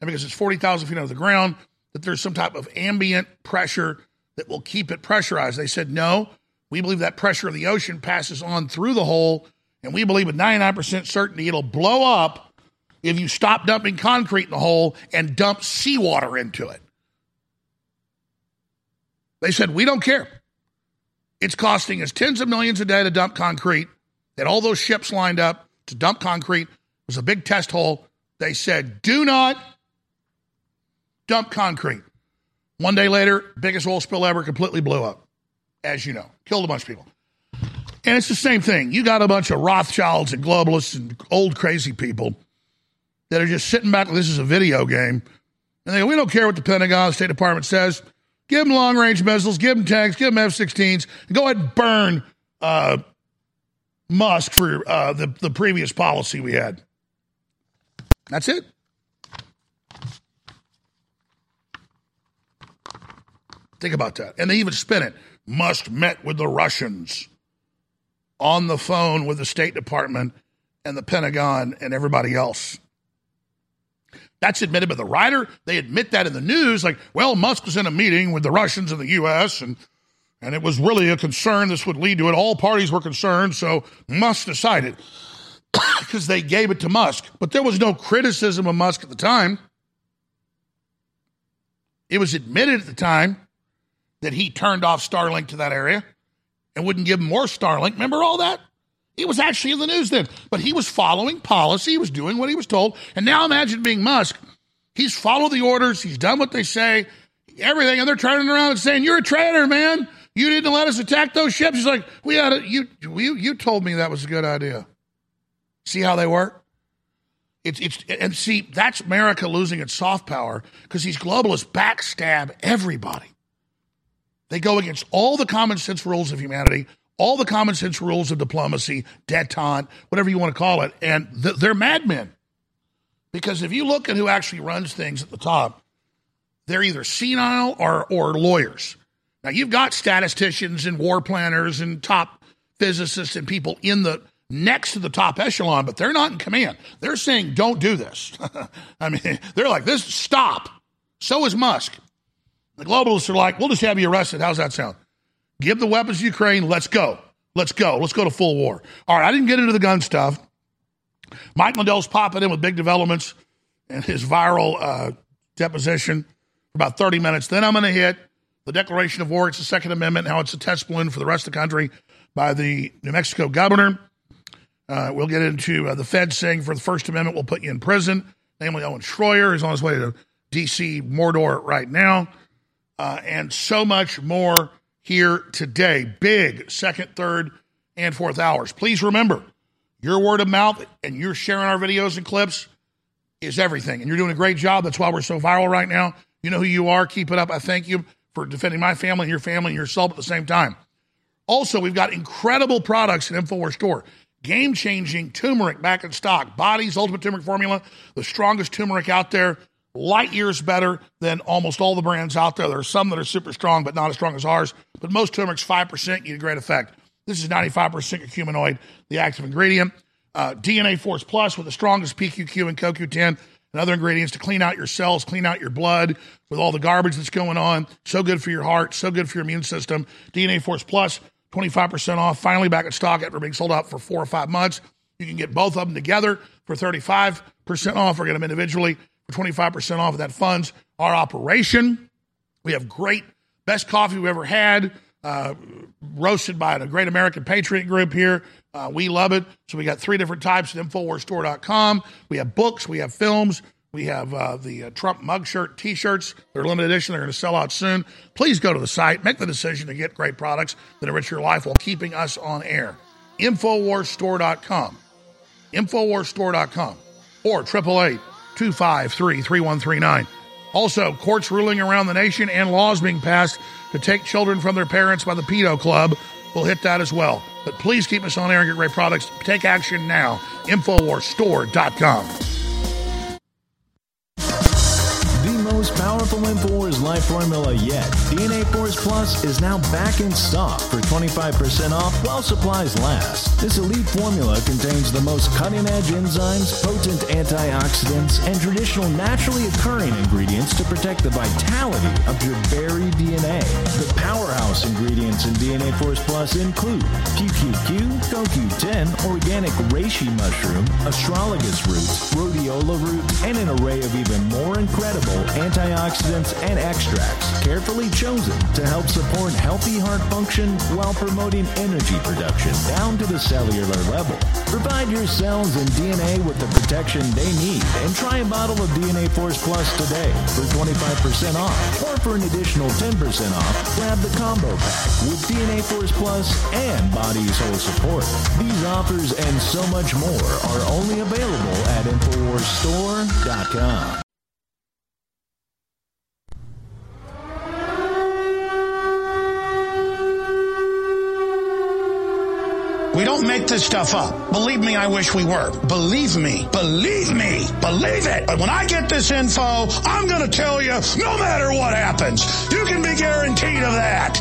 and because it's 40,000 feet under the ground, that there's some type of ambient pressure that will keep it pressurized. They said, no, we believe that pressure of the ocean passes on through the hole, and we believe with 99% certainty it'll blow up if you stop dumping concrete in the hole and dump seawater into it. They said, we don't care. It's costing us tens of millions a day to dump concrete. That all those ships lined up to dump concrete. Was a big test hole. They said, do not dump concrete. One day later, biggest oil spill ever completely blew up, as you know, killed a bunch of people. And it's the same thing. You got a bunch of Rothschilds and globalists and old crazy people that are just sitting back. This is a video game. And they go, we don't care what the Pentagon, the State Department says. Give them long range missiles, give them tanks, give them F 16s, and go ahead and burn uh, Musk for uh, the, the previous policy we had. That's it. Think about that. And they even spin it. Musk met with the Russians on the phone with the State Department and the Pentagon and everybody else. That's admitted by the writer. They admit that in the news. Like, well, Musk was in a meeting with the Russians and the U.S., and, and it was really a concern this would lead to it. All parties were concerned, so Musk decided because they gave it to Musk. But there was no criticism of Musk at the time. It was admitted at the time that he turned off Starlink to that area and wouldn't give more Starlink. Remember all that? He was actually in the news then, but he was following policy. He was doing what he was told. And now imagine being Musk. He's followed the orders. He's done what they say, everything. And they're turning around and saying, You're a traitor, man. You didn't let us attack those ships. He's like, We had a, you, you, you told me that was a good idea. See how they work? It's, it's, and see, that's America losing its soft power because these globalists backstab everybody. They go against all the common sense rules of humanity, all the common sense rules of diplomacy, detente, whatever you want to call it, and th- they're madmen. Because if you look at who actually runs things at the top, they're either senile or, or lawyers. Now, you've got statisticians and war planners and top physicists and people in the next to the top echelon, but they're not in command. They're saying, don't do this. I mean, they're like, this, stop. So is Musk. The globalists are like, we'll just have you arrested. How's that sound? Give the weapons to Ukraine. Let's go. Let's go. Let's go to full war. All right, I didn't get into the gun stuff. Mike Lindell's popping in with big developments and his viral uh, deposition for about 30 minutes. Then I'm going to hit the Declaration of War. It's the Second Amendment, how it's a test balloon for the rest of the country by the New Mexico governor. Uh, we'll get into uh, the Fed saying for the First Amendment, we'll put you in prison. Namely, Owen Schroyer is on his way to D.C. Mordor right now. Uh, and so much more here today. Big second, third, and fourth hours. Please remember, your word of mouth and you're sharing our videos and clips is everything. And you're doing a great job. That's why we're so viral right now. You know who you are. Keep it up. I thank you for defending my family and your family and yourself at the same time. Also, we've got incredible products at InfoWars Store. Game changing turmeric back in stock. Body's Ultimate Turmeric Formula, the strongest turmeric out there light years better than almost all the brands out there. There are some that are super strong, but not as strong as ours. But most turmeric's 5%, you get a great effect. This is 95% curcuminoid, the active ingredient. Uh, DNA Force Plus with the strongest PQQ and CoQ10 and other ingredients to clean out your cells, clean out your blood with all the garbage that's going on. So good for your heart, so good for your immune system. DNA Force Plus, 25% off, finally back in stock after being sold out for four or five months. You can get both of them together for 35% off or get them individually for 25% off of that funds our operation. We have great, best coffee we've ever had, uh, roasted by a great American Patriot group here. Uh, we love it. So we got three different types at InfoWarsStore.com. We have books, we have films, we have uh, the uh, Trump mug shirt t shirts. They're limited edition, they're going to sell out soon. Please go to the site, make the decision to get great products that enrich your life while keeping us on air. InfoWarsStore.com. InfoWarsStore.com or 888 253 3139. Also, courts ruling around the nation and laws being passed to take children from their parents by the Pedo Club. We'll hit that as well. But please keep us on air and get great products. Take action now. InfoWarsStore.com. The most powerful InfoWars Life formula yet, DNA Force Plus is now back in stock for 25% off while supplies last. This elite formula contains the most cutting edge enzymes, potent antioxidants, and traditional naturally occurring ingredients to protect the vitality of your very DNA. The powerhouse ingredients in DNA Force Plus include PQQ, CoQ10, organic reishi mushroom, astragalus roots, rhodiola roots, and an array of even more incredible antioxidants and extracts carefully chosen to help support healthy heart function while promoting energy production down to the cellular level. Provide your cells and DNA with the protection they need and try a bottle of DNA Force Plus today for 25% off. Or for an additional 10% off, grab the combo pack with DNA Force Plus and Body's Whole Support. These offers and so much more are only available at InfoWarsStore.com. We don't make this stuff up. Believe me, I wish we were. Believe me. Believe me. Believe it. But when I get this info, I'm going to tell you no matter what happens. You can be guaranteed of that.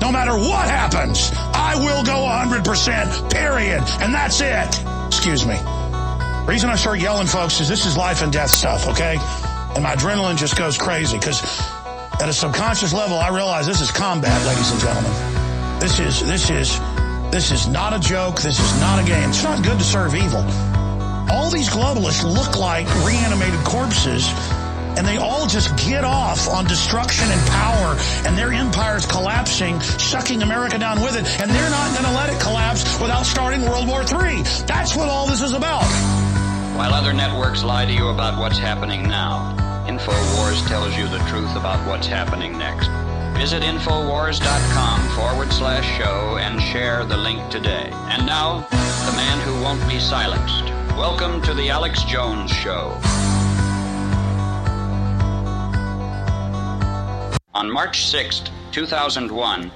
No matter what happens, I will go 100%, period. And that's it. Excuse me. reason I start yelling, folks, is this is life and death stuff, okay? And my adrenaline just goes crazy because at a subconscious level, I realize this is combat, ladies and gentlemen. This is, this is, this is not a joke. This is not a game. It's not good to serve evil. All these globalists look like reanimated corpses and they all just get off on destruction and power and their empire's collapsing, sucking America down with it, and they're not going to let it collapse without starting World War III. That's what all this is about. While other networks lie to you about what's happening now, InfoWars tells you the truth about what's happening next. Visit Infowars.com forward slash show and share the link today. And now, the man who won't be silenced. Welcome to the Alex Jones Show. On March 6, 2001,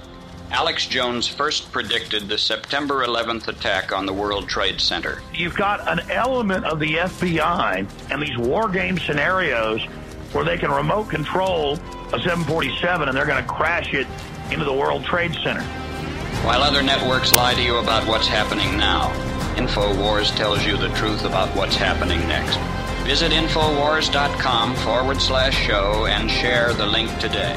Alex Jones first predicted the September 11th attack on the World Trade Center. You've got an element of the FBI and these war game scenarios where they can remote control a 747 and they're going to crash it into the World Trade Center. While other networks lie to you about what's happening now, InfoWars tells you the truth about what's happening next. Visit Infowars.com forward slash show and share the link today.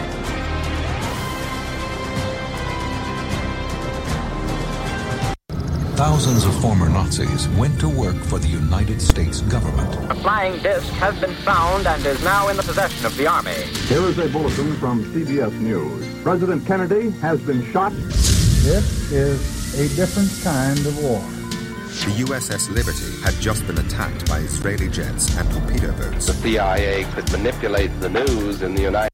Thousands of former Nazis went to work for the United States government. A flying disc has been found and is now in the possession of the Army. Here is a bulletin from CBS News. President Kennedy has been shot. This is a different kind of war. The USS Liberty had just been attacked by Israeli jets and torpedo boats. The CIA could manipulate the news in the United States.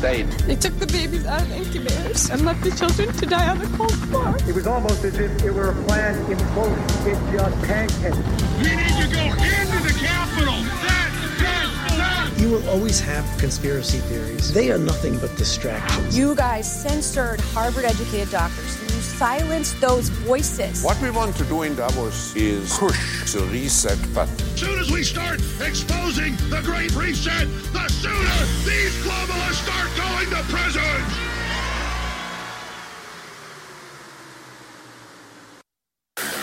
They took the babies out of incubators and left the children to die on the cold floor. It was almost as if it were a planned implosion. It just pancaked. We need to go into the Capitol. That, that, that. You will always have conspiracy theories. They are nothing but distractions. You guys censored Harvard-educated doctors. You silenced those voices. What we want to do in Davos is push the reset button. As soon as we start exposing the Great Reset, the sooner these globalists start going to prison.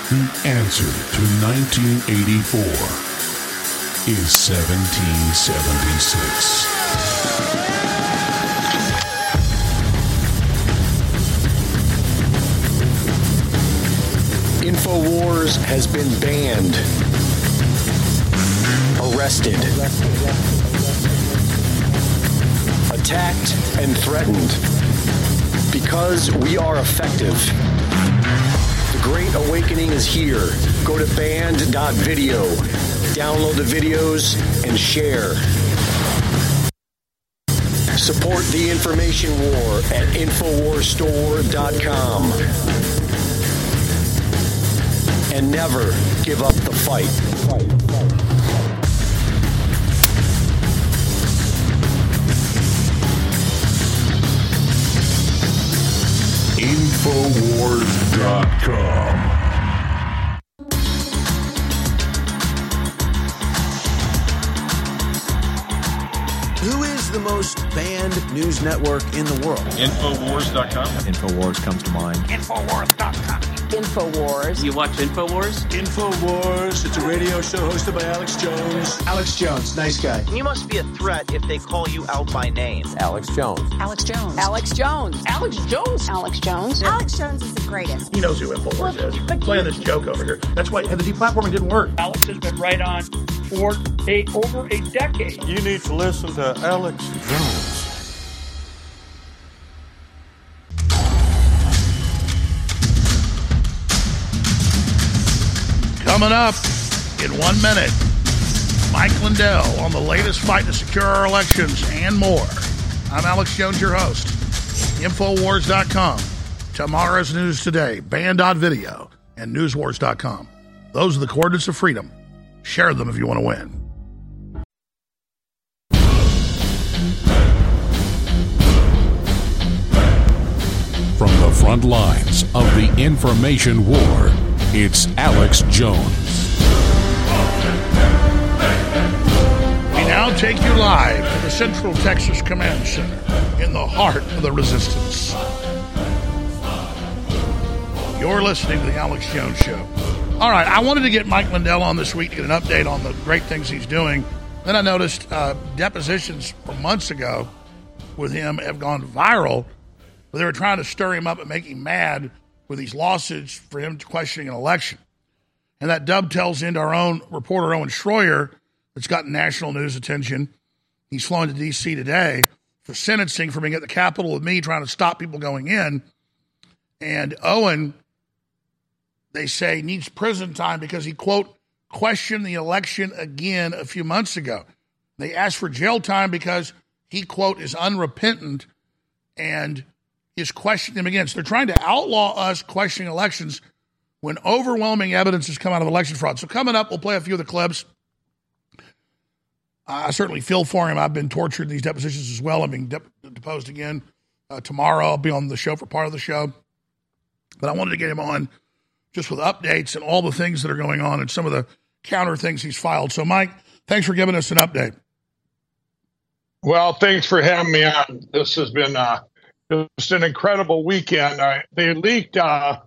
The answer to 1984 is 1776. InfoWars has been banned, arrested, attacked, and threatened because we are effective. The Great Awakening is here. Go to band.video, download the videos, and share. Support the information war at InfoWarsStore.com and never give up the fight. Infowars.com. Who is the most banned news network in the world? Infowars.com. Infowars comes to mind. Infowars.com. Infowars. You watch Infowars? Infowars. It's a radio show hosted by Alex Jones. Alex Jones, nice guy. You must be a threat if they call you out by name. Alex Jones. Alex Jones. Alex Jones. Alex Jones. Alex Jones. Alex Jones is the greatest. He knows who Infowars is. But Playing this joke over here. That's why the deplatforming didn't work. Alex has been right on for a, over a decade. You need to listen to Alex Jones. Coming up in one minute, Mike Lindell on the latest fight to secure our elections and more. I'm Alex Jones, your host. Infowars.com, tomorrow's news today, band.video, and newswars.com. Those are the coordinates of freedom. Share them if you want to win. From the front lines of the information war, it's Alex Jones. We now take you live to the Central Texas Command Center in the heart of the resistance. You're listening to the Alex Jones Show. All right, I wanted to get Mike Lindell on this week to get an update on the great things he's doing. Then I noticed uh, depositions from months ago with him have gone viral. Where they were trying to stir him up and make him mad with these lawsuits for him questioning an election. And that dovetails into our own reporter, Owen Schroyer, that's gotten national news attention. He's flown to D.C. today for sentencing for being at the Capitol with me trying to stop people going in. And Owen, they say, needs prison time because he, quote, questioned the election again a few months ago. They asked for jail time because he, quote, is unrepentant and is questioning them again. So they're trying to outlaw us questioning elections when overwhelming evidence has come out of election fraud. So coming up, we'll play a few of the clips. I certainly feel for him. I've been tortured in these depositions as well. I'm being dep- deposed again uh, tomorrow. I'll be on the show for part of the show. But I wanted to get him on just with updates and all the things that are going on and some of the counter things he's filed. So, Mike, thanks for giving us an update. Well, thanks for having me on. This has been uh, just an incredible weekend. I, they leaked uh,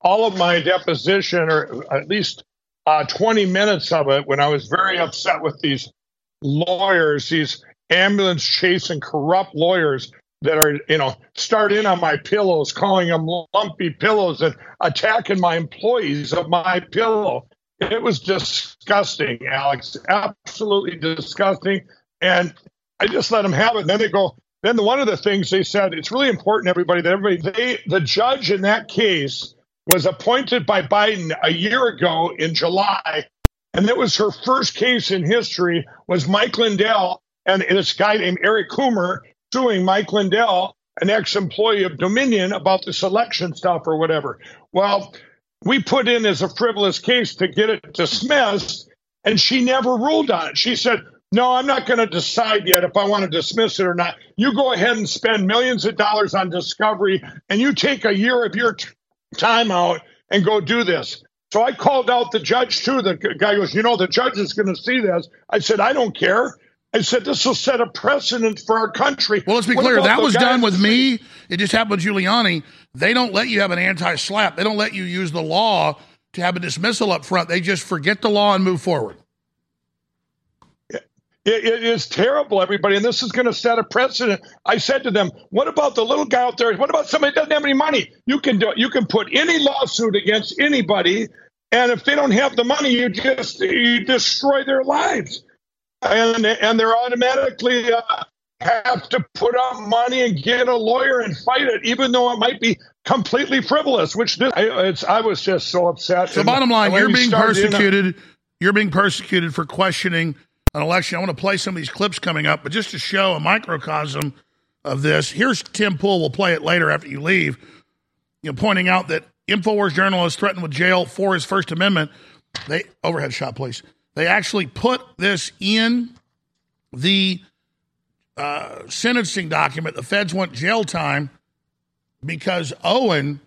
all of my deposition, or at least uh, 20 minutes of it, when I was very upset with these lawyers, these ambulance chasing corrupt lawyers that are, you know, start in on my pillows, calling them lumpy pillows and attacking my employees of my pillow. It was disgusting, Alex. Absolutely disgusting. And I just let them have it. And then they go, then the, one of the things they said, it's really important, everybody, that everybody, they, the judge in that case was appointed by Biden a year ago in July. And that was her first case in history was Mike Lindell and this guy named Eric Coomer suing Mike Lindell, an ex-employee of Dominion, about this election stuff or whatever. Well, we put in as a frivolous case to get it dismissed, and she never ruled on it. She said, no, I'm not going to decide yet if I want to dismiss it or not. You go ahead and spend millions of dollars on discovery, and you take a year of your t- time out and go do this. So I called out the judge too. The guy goes, You know, the judge is going to see this. I said, I don't care. I said, This will set a precedent for our country. Well, let's be What clear. That was done with me. It just happened with Giuliani. They don't let you have an anti SLAPP, they don't let you use the law to have a dismissal up front. They just forget the law and move forward. It, it is terrible, everybody, and this is going to set a precedent. I said to them, "What about the little guy out there? What about somebody that doesn't have any money? You can do you can put any lawsuit against anybody, and if they don't have the money, you just you destroy their lives, and and they're automatically uh, have to put up money and get a lawyer and fight it, even though it might be completely frivolous. Which this, I, it's, I was just so upset. So, And bottom line, you're being in a- persecuted. You're being persecuted for questioning an election. I want to play some of these clips coming up, but just to show a microcosm of this, here's Tim Pool. We'll play it later after you leave. You know, pointing out that Infowars journalist threatened with jail for his First Amendment. They overhead shot, please. They actually put this in the uh, sentencing document. The feds want jail time because Owen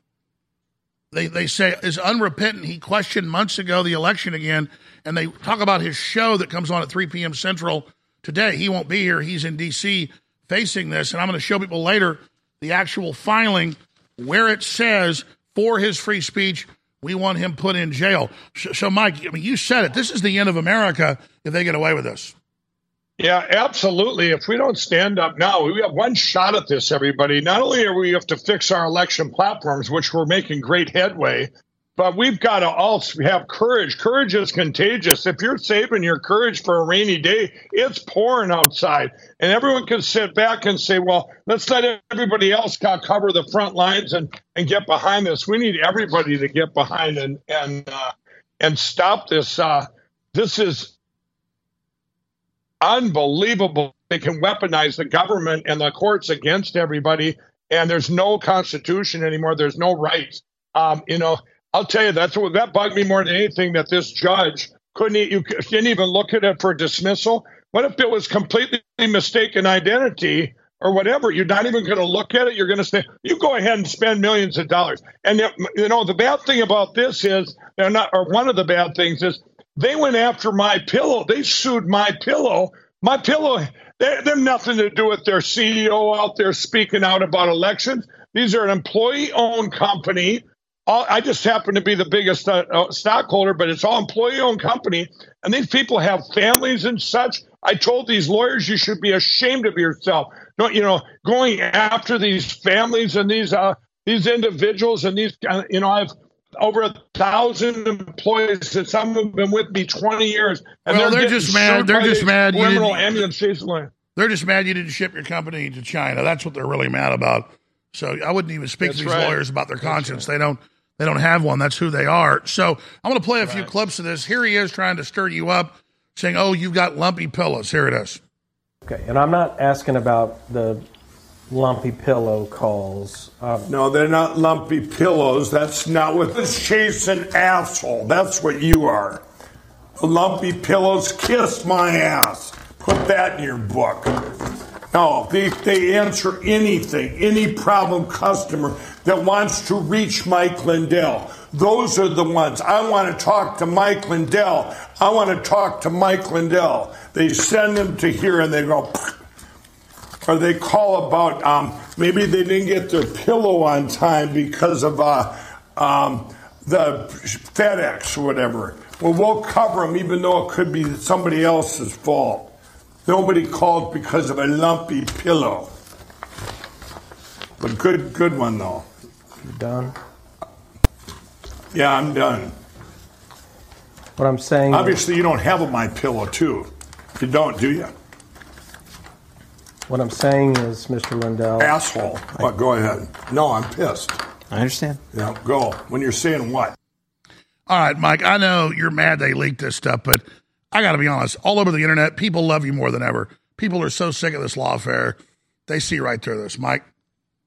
they, they say is unrepentant. He questioned months ago the election again, and they talk about his show that comes on at 3 p.m. Central today. He won't be here. He's in D.C. facing this. And I'm going to show people later the actual filing where it says for his free speech, we want him put in jail. So, Mike, I mean, you said it. This is the end of America if they get away with this. Yeah, absolutely. If we don't stand up now, we have one shot at this, everybody. Not only are we have to fix our election platforms, which we're making great headway, but we've got to also have courage. Courage is contagious. If you're saving your courage for a rainy day, it's pouring outside. And everyone can sit back and say, well, let's let everybody else cover the front lines and, and get behind this. We need everybody to get behind and and uh, and stop this. Uh, this is unbelievable. They can weaponize the government and the courts against everybody, and there's no constitution anymore. There's no rights. Um, you know, I'll tell you that's what that bugged me more than anything. That this judge couldn't you didn't even look at it for dismissal. What if it was completely mistaken identity or whatever? You're not even going to look at it. You're going to say you go ahead and spend millions of dollars. And you know the bad thing about this is they're not, or one of the bad things is they went after my pillow. They sued my pillow. My pillow. They, they have nothing to do with their CEO out there speaking out about elections. These are an employee-owned company I just happen to be the biggest uh, uh, stockholder, but it's all employee owned company. And these people have families and such. I told these lawyers you should be ashamed of yourself. Don't you know going after these families and these uh, these individuals and these uh, you know I've over a thousand employees and some have been with me 20 years. And well, they're, they're just mad. They're just mad. Criminal ambulance They're just mad you didn't ship your company to China. That's what they're really mad about. So I wouldn't even speak That's to these right. lawyers about their conscience. Right. They don't they don't have one. That's who they are. So I'm going to play a right. few clips of this. Here he is trying to stir you up, saying, "Oh, you've got lumpy pillows." Here it is. Okay, and I'm not asking about the lumpy pillow calls. Um, no, they're not lumpy pillows. That's not what this chase an asshole. That's what you are. Lumpy pillows kiss my ass. Put that in your book. No, they, they answer anything, any problem customer that wants to reach Mike Lindell. Those are the ones. I want to talk to Mike Lindell. I want to talk to Mike Lindell. They send them to here and they go, or they call about um, maybe they didn't get their pillow on time because of uh, um, the FedEx or whatever. Well, we'll cover them even though it could be somebody else's fault. Nobody called because of a lumpy pillow. But good, good one though. You done? Yeah, I'm done. What I'm saying. Obviously, you don't have a my pillow too. You don't, do you? What I'm saying is, Mr. Lindell. Asshole. What? Go ahead. No, I'm pissed. I understand. Yeah, go. When you're saying what? All right, Mike. I know you're mad they leaked this stuff, but I got to be honest, all over the internet, people love you more than ever. People are so sick of this lawfare. They see right through this. Mike?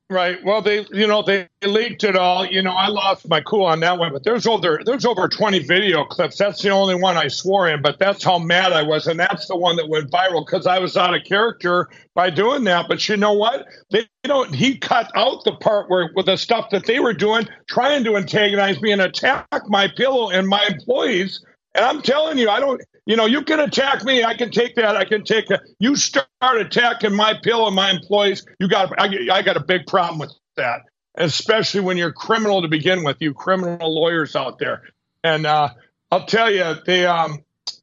Right. Well, they, you know, they leaked it all. You know, I lost my cool on that one, but there's over there's over 20 video clips. That's the only one I swore in, but that's how mad I was, and that's the one that went viral because I was out of character by doing that. But you know what? They don't. He cut out the part where with the stuff that they were doing, trying to antagonize me and attack my pillow and my employees. And I'm telling you, I don't you know, you can attack me. I can take that. I can take that. You start attacking my pill and my employees. You got, I, I got a big problem with that, especially when you're criminal to begin with. You criminal lawyers out there, and uh, I'll tell you, they, um,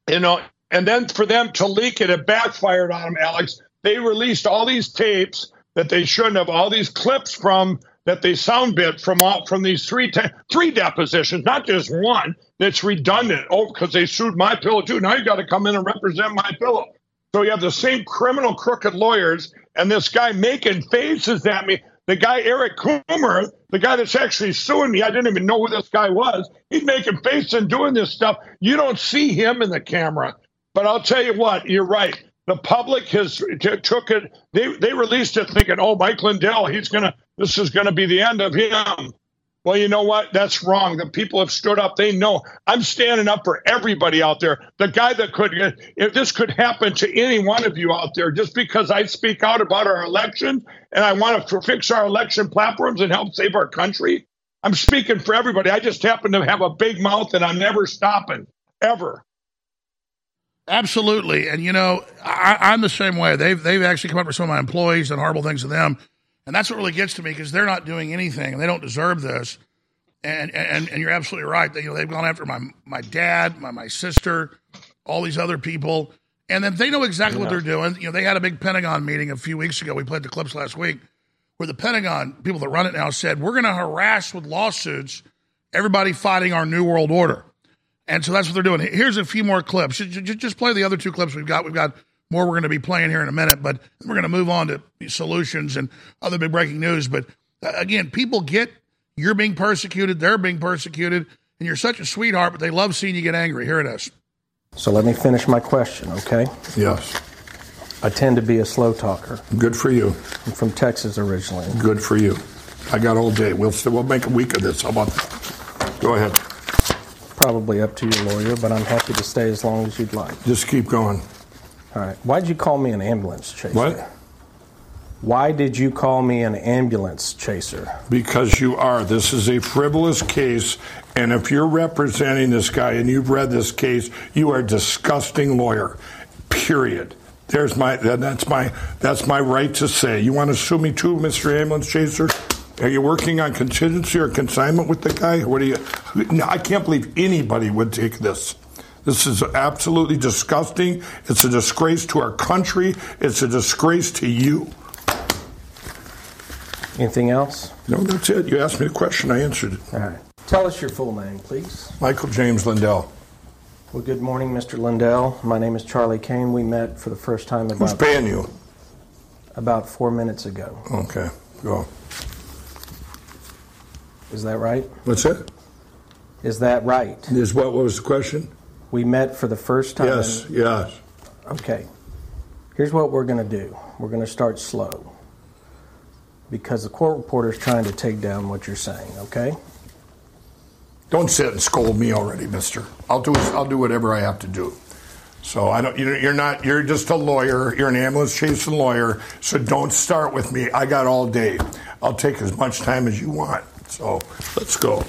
you know, and then for them to leak it, it backfired on them, Alex. They released all these tapes that they shouldn't have, all these clips from that they sound bit from all, from these three three depositions, not just one that's redundant. Oh, because they sued my pillow too. Now you got to come in and represent my pillow. So you have the same criminal crooked lawyers and this guy making faces at me. The guy Eric Coomer, the guy that's actually suing me, I didn't even know who this guy was. He's making faces and doing this stuff. You don't see him in the camera. But I'll tell you what, you're right. The public has t- took it. They they released it thinking, oh, Mike Lindell, he's gonna. This is gonna be the end of him. Well, you know what? That's wrong. The people have stood up. They know I'm standing up for everybody out there. The guy that could, uh, if this could happen to any one of you out there, just because I speak out about our election and I want to fix our election platforms and help save our country, I'm speaking for everybody. I just happen to have a big mouth and I'm never stopping, ever. Absolutely, and you know I, I'm the same way. They've they've actually come up with some of my employees and horrible things to them, and that's what really gets to me because they're not doing anything and they don't deserve this. And and and you're absolutely right. They, you know they've gone after my my dad, my my sister, all these other people, and then they know exactly what they're doing. You know they had a big Pentagon meeting a few weeks ago. We played the clips last week where the Pentagon people that run it now said we're going to harass with lawsuits everybody fighting our new world order. And so that's what they're doing. Here's a few more clips. Ju- ju- Just play the other two clips we've got. We've got more we're going to be playing here in a minute, but we're going to move on to solutions and other big breaking news. But uh, again, people get you're being persecuted, they're being persecuted, and you're such a sweetheart, but they love seeing you get angry. Here it is. So let me finish my question, okay? Yes. I tend to be a slow talker. Good for you. I'm from Texas originally. Good for you. I got all day. We'll we'll make a week of this. How about that? Go ahead. Probably up to your lawyer, but I'm happy to stay as long as you'd like. Just keep going. All right. Why'd you call me an ambulance chaser? What? Why did you call me an ambulance chaser? Because you are. This is a frivolous case, and if you're representing this guy and you've read this case, you are a disgusting lawyer. Period. There's my that's my that's my right to say. You want to sue me too, Mr. Ambulance Chaser? Are you working on contingency or consignment with the guy? What do you? No, I can't believe anybody would take this. This is absolutely disgusting. It's a disgrace to our country. It's a disgrace to you. Anything else? No, that's it. You asked me a question. I answered it. All right. Tell us your full name, please. Michael James Lindell. Well, good morning, Mr. Lindell. My name is Charlie Cain. We met for the first time about. Who's paying you? about four minutes ago. Okay, go. Is that right? What's that? Is that right? Is what, what was the question? We met for the first time. Yes, yes. Okay. Here's what we're going to do. We're going to start slow because the court reporter is trying to take down what you're saying. Okay. Don't sit and scold me already, Mister. I'll do I'll do whatever I have to do. So I don't. You're you're not. You're just a lawyer. You're an ambulance chasing lawyer. So don't start with me. I got all day. I'll take as much time as you want. So let's go.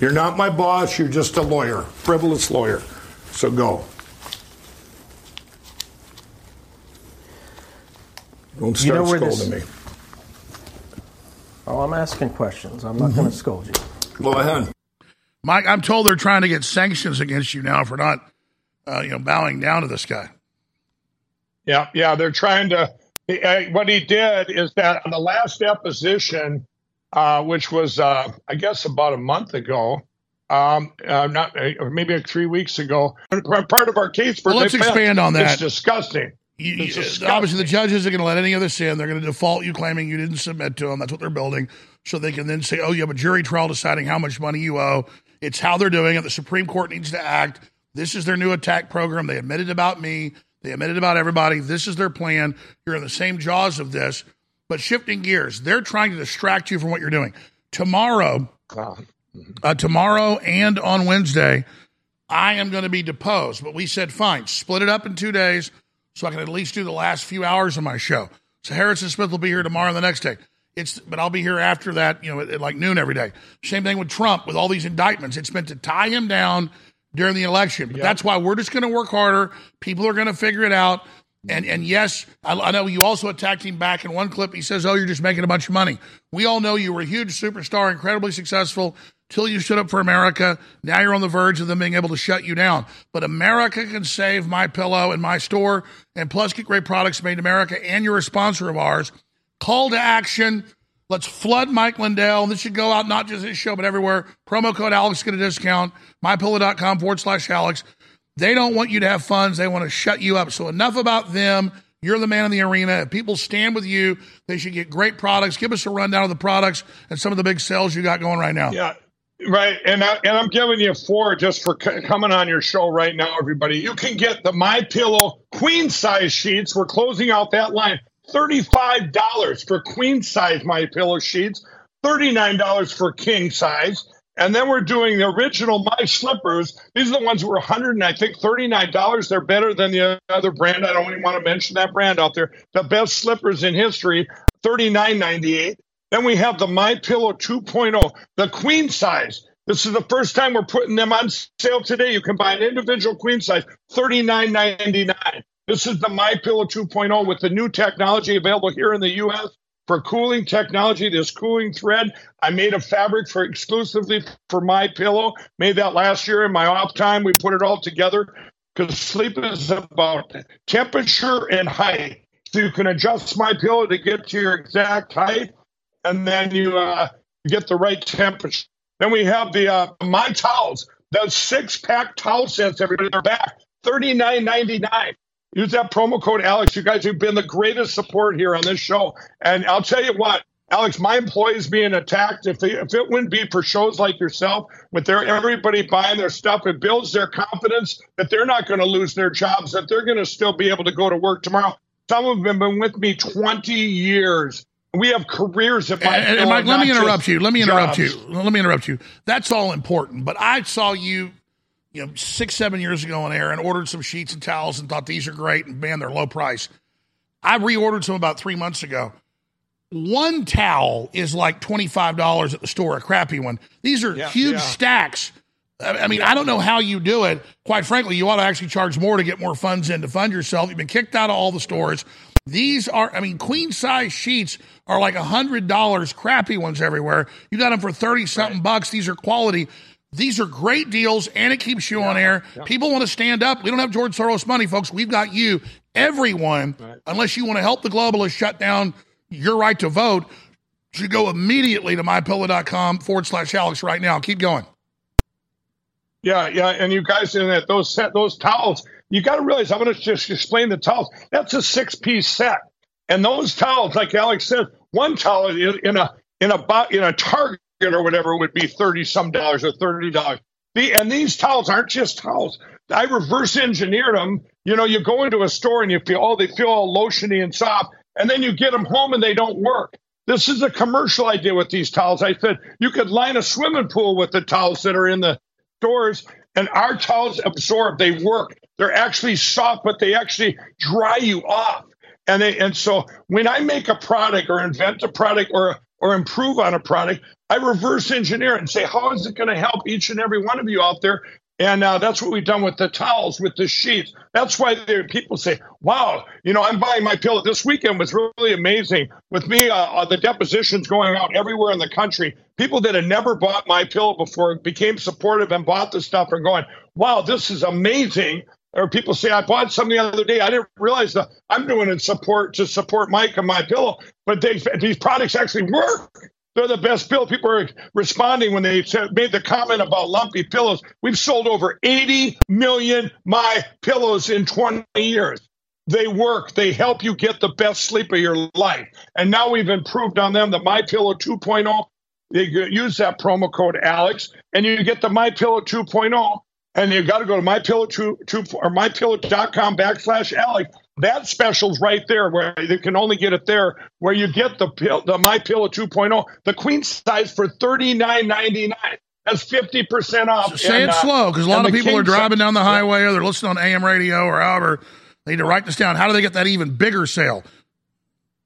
You're not my boss. You're just a lawyer, frivolous lawyer. So go. Don't You start know scolding this- me. Oh, I'm asking questions. I'm not Mm-hmm. going to scold you. Go ahead. Mike, I'm told they're trying to get sanctions against you now for not, uh, you know, bowing down to this guy. Yeah, yeah, they're trying to. He- what he did is that on the last deposition, uh, which was, uh, I guess, about a month ago, um, uh, not uh, or maybe like three weeks ago, part of our case. for Well, let's expand on that. It's disgusting. You- It's disgusting. obviously, the judges are going to let any of this in. They're going to default you claiming you didn't submit to them. That's what they're building. So they can then say, oh, you have a jury trial deciding how much money you owe. It's how they're doing it. The Supreme Court needs to act. This is their new attack program. They admitted about me. They admitted about everybody. This is their plan. You're in the same jaws of this. But shifting gears, they're trying to distract you from what you're doing. Tomorrow, uh, tomorrow and on Wednesday, I am going to be deposed. But we said, fine, split it up in two days so I can at least do the last few hours of my show. So Harrison Smith will be here tomorrow and the next day. It's, but I'll be here after that, you know, at, at like noon every day. Same thing with Trump with all these indictments. It's meant to tie him down during the election. But that's why we're just going to work harder. People are going to figure it out. And and yes, I, I know you also attacked him back in one clip. He says, "Oh, you're just making a bunch of money." We all know you were a huge superstar, incredibly successful till you stood up for America. Now you're on the verge of them being able to shut you down. But America can save my pillow and my store, and plus get great products made in America. And you're a sponsor of ours. Call to action. Let's flood Mike Lindell. This should go out not just this show, but everywhere. Promo code Alex get a discount. MyPillow.com forward slash Alex. They don't want you to have funds. They want to shut you up. So enough about them. You're the man in the arena. If people stand with you, they should get great products. Give us a rundown of the products and some of the big sales you got going right now. Yeah, right. And I, and I'm giving you four just for c- coming on your show right now, everybody. You can get the My Pillow queen size sheets. We're closing out that line. Thirty-five dollars for queen size My Pillow sheets. Thirty-nine dollars for king size. And then we're doing the original My Slippers. These are the ones that were 100 and I think $39. They're better than the other brand. I don't even want to mention that brand out there. The best slippers in history, $39.98. Then we have the My Pillow 2.0, the queen size. This is the first time we're putting them on sale today. You can buy an individual queen size, $39.99. This is the My Pillow 2.0 with the new technology available here in the U.S. for cooling technology. This cooling thread, I made a fabric for exclusively for My Pillow. Made that last year in my off time. We put it all together because sleep is about temperature and height. So you can adjust My Pillow to get to your exact height, and then you uh, get the right temperature. Then we have the uh, My Towels, the six pack towel sets. Everybody, they're back. $39.99. Use that promo code Alex. You guys have been the greatest support here on this show. And I'll tell you what, Alex, my employees being attacked, if, they, if it wouldn't be for shows like yourself, with their everybody buying their stuff, it builds their confidence that they're not going to lose their jobs, that they're going to still be able to go to work tomorrow. Some of them have been with me 20 years. We have careers at my and, and Mike, let me interrupt you. Let me interrupt jobs. you. Let me interrupt you. That's all important. But I saw you you know, six, seven years ago on air and ordered some sheets and towels and thought these are great and man, they're low price. I reordered some about three months ago. One towel is like $25 at the store, a crappy one. These are yeah, huge yeah. stacks. I mean, I don't know how you do it. Quite frankly, you ought to actually charge more to get more funds in to fund yourself. You've been kicked out of all the stores. These are, I mean, queen size sheets are like a hundred dollars, crappy ones everywhere. You got them for 30 something right. bucks. These are quality. These are great deals and it keeps you yeah, on air. Yeah. People want to stand up. We don't have George Soros money, folks. We've got you. Everyone, right. unless you want to help the globalists shut down your right to vote, should go immediately to mypillow.com forward slash Alex right now. Keep going. Yeah, yeah. And you guys in that those set those towels, you got to realize I'm going to just explain the towels. That's a six piece set. And those towels, like Alex said, one towel in a in a in a Target or whatever it would be 30 some dollars or $30. The, and these towels aren't just towels. I reverse engineered them. You know, you go into a store and you feel, oh, they feel all lotiony and soft, and then you get them home and they don't work. This is a commercial idea with these towels. I said you could line a swimming pool with the towels that are in the stores, and our towels absorb. They work. They're actually soft, but they actually dry you off. And they, and so when I make a product or invent a product or or improve on a product, I reverse engineer it and say, how is it going to help each and every one of you out there? And uh, that's what we've done with the towels, with the sheets. That's why people say, wow, you know, I'm buying my pillow. This weekend was really amazing. With me, uh, uh, the depositions going out everywhere in the country. People that had never bought my pillow before became supportive and bought the stuff and going, wow, this is amazing. Or people say, I bought some the other day. I didn't realize that I'm doing it support to support Mike and my pillow, but they, these products actually work. They're the best pillow. People are responding when they made the comment about lumpy pillows. We've sold over 80 million my pillows in 20 years. They work. They help you get the best sleep of your life. And now we've improved on them. The My Pillow 2.0. You use that promo code Alex, and you get the My Pillow 2.0. And you got to go to my pillow 2, 2 or mypillow.com backslash Alex that special's right there where you can only get it there where you get the pill the my pillow 2.0 the queen size for 39.99 that's 50% off. So say and, it uh, slow because a lot of people are driving down the highway or they're listening on am radio or however they need to write this down. How do they get that even bigger sale?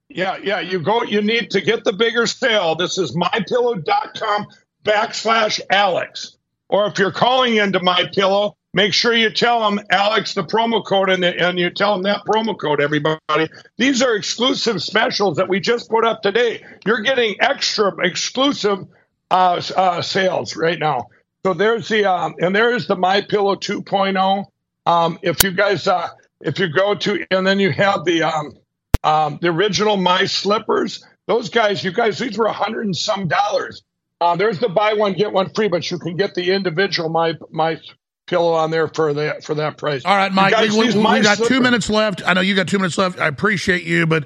Yeah yeah you go you need to get the bigger sale. This is mypillow.com backslash alex or if you're calling into my pillow Make sure you tell them Alex the promo code and, and you tell them that promo code, everybody. These are exclusive specials that we just put up today. You're getting extra exclusive uh, uh, sales right now. So there's the um, and there's the My Pillow 2.0. Um, if you guys uh, if you go to and then you have the um, um, the original My Slippers. Those guys, you guys, these were a hundred and some dollars. Uh, there's the buy one get one free, but you can get the individual my my pillow on there for that for that price. All right, Mike. We, we, we got slipper. two minutes left. I know you got two minutes left. I appreciate you, but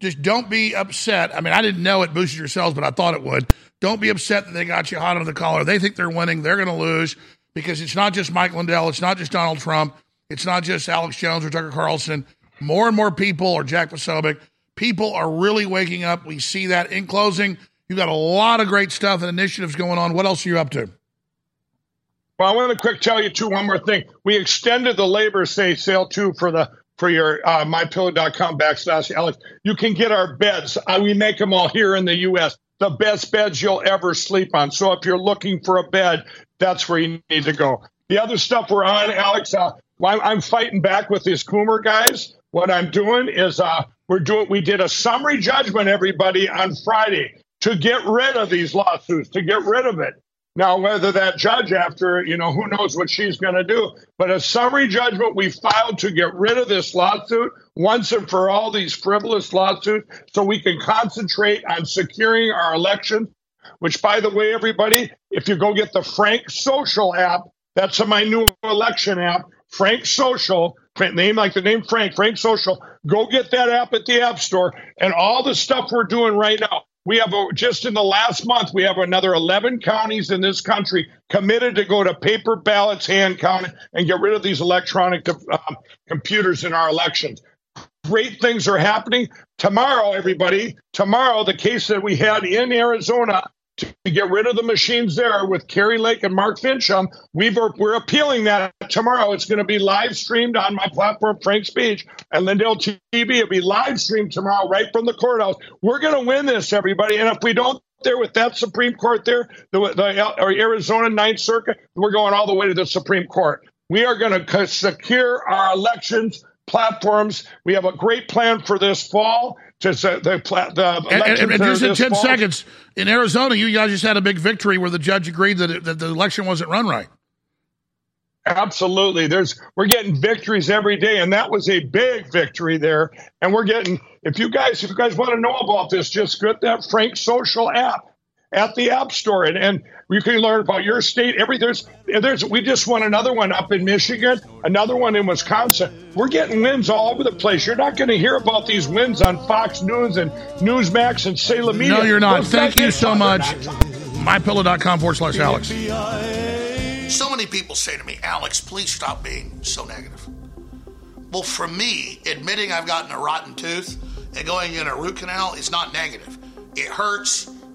just don't be upset. I mean, I didn't know it boosted your sales, but I thought it would. Don't be upset that they got you hot under the collar. They think they're winning. They're going to lose because it's not just Mike Lindell. It's not just Donald Trump. It's not just Alex Jones or Tucker Carlson. More and more people, or Jack Posobiec, people are really waking up. We see that. In closing, you got a lot of great stuff and initiatives going on. What else are you up to? Well, I want to quick tell you too one more thing. We extended the labor say sale too for the for your uh, mypillow.com backslash Alex. You can get our beds. Uh, we make them all here in the U.S. the best beds you'll ever sleep on. So if you're looking for a bed, that's where you need to go. The other stuff we're on, Alex, uh, I'm, I'm fighting back with these Coomer guys. What I'm doing is uh, we're doing. We did a summary judgment, everybody, on Friday to get rid of these lawsuits, to get rid of it. Now, whether that judge, after, you know, who knows what she's going to do, but a summary judgment we filed to get rid of this lawsuit once and for all, these frivolous lawsuits, so we can concentrate on securing our election. Which, by the way, everybody, if you go get the Frank Social app, that's my new election app, Frank Social, name like the name Frank, Frank Social. Go get that app at the App Store and all the stuff we're doing right now. We have a, just in the last month, we have another 11 counties in this country committed to go to paper ballots, hand count, and get rid of these electronic uh, computers in our elections. Great things are happening. Tomorrow, everybody, tomorrow, the case that we had in Arizona to get rid of the machines there with Kari Lake and Mark Finchem. Um, we've, we're appealing that tomorrow. It's going to be live streamed on my platform, Frank Speech, and Lindell TV. It'll be live streamed tomorrow right from the courthouse. We're going to win this, everybody. And if we don't there with that Supreme Court there, the, the uh, Arizona Ninth Circuit, we're going all the way to the Supreme Court. We are going to secure our elections platforms. We have a great plan for this fall. Just uh, the, the and, and, and just in 10 fall. seconds, in Arizona, you guys just had a big victory where the judge agreed that, it, that the election wasn't run right. Absolutely. There's we're getting victories every day, and that was a big victory there. And we're getting if you guys if you guys want to know about this, just get that Frank Social app at the App Store, and, and you can learn about your state. Every there's there's we just won another one up in Michigan, another one in Wisconsin. We're getting wins all over the place. You're not going to hear about these wins on Fox News and Newsmax and Salem Media. No, you're not. Those Thank you so much. MyPillow.com forward slash Alex. So many people say to me, Alex, please stop being so negative. Well, for me, admitting I've gotten a rotten tooth and going in a root canal is not negative. It hurts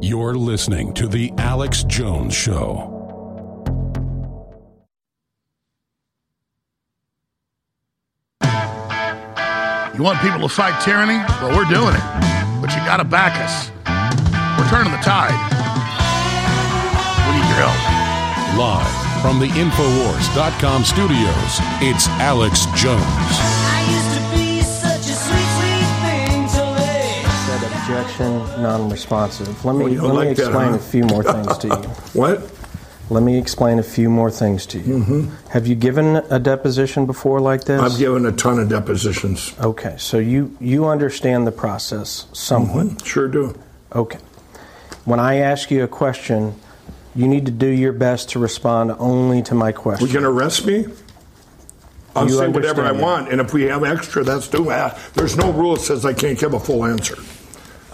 You're listening to The Alex Jones Show. You want people to fight tyranny? Well, we're doing it. But you got to back us. We're turning the tide. We need your help. Live from the Infowars.com studios, it's Alex Jones. Non-responsive. Let me let like me explain that, huh? a few more things to you. what? Let me explain a few more things to you. Mm-hmm. Have you given a deposition before like this? I've given a ton of depositions. Okay, so you you understand the process somewhat. Mm-hmm. Sure do. Okay. When I ask you a question, you need to do your best to respond only to my question. We're going to arrest me? I'll you say whatever I want, and if we have extra, that's too bad. There's no rule that says I can't give a full answer.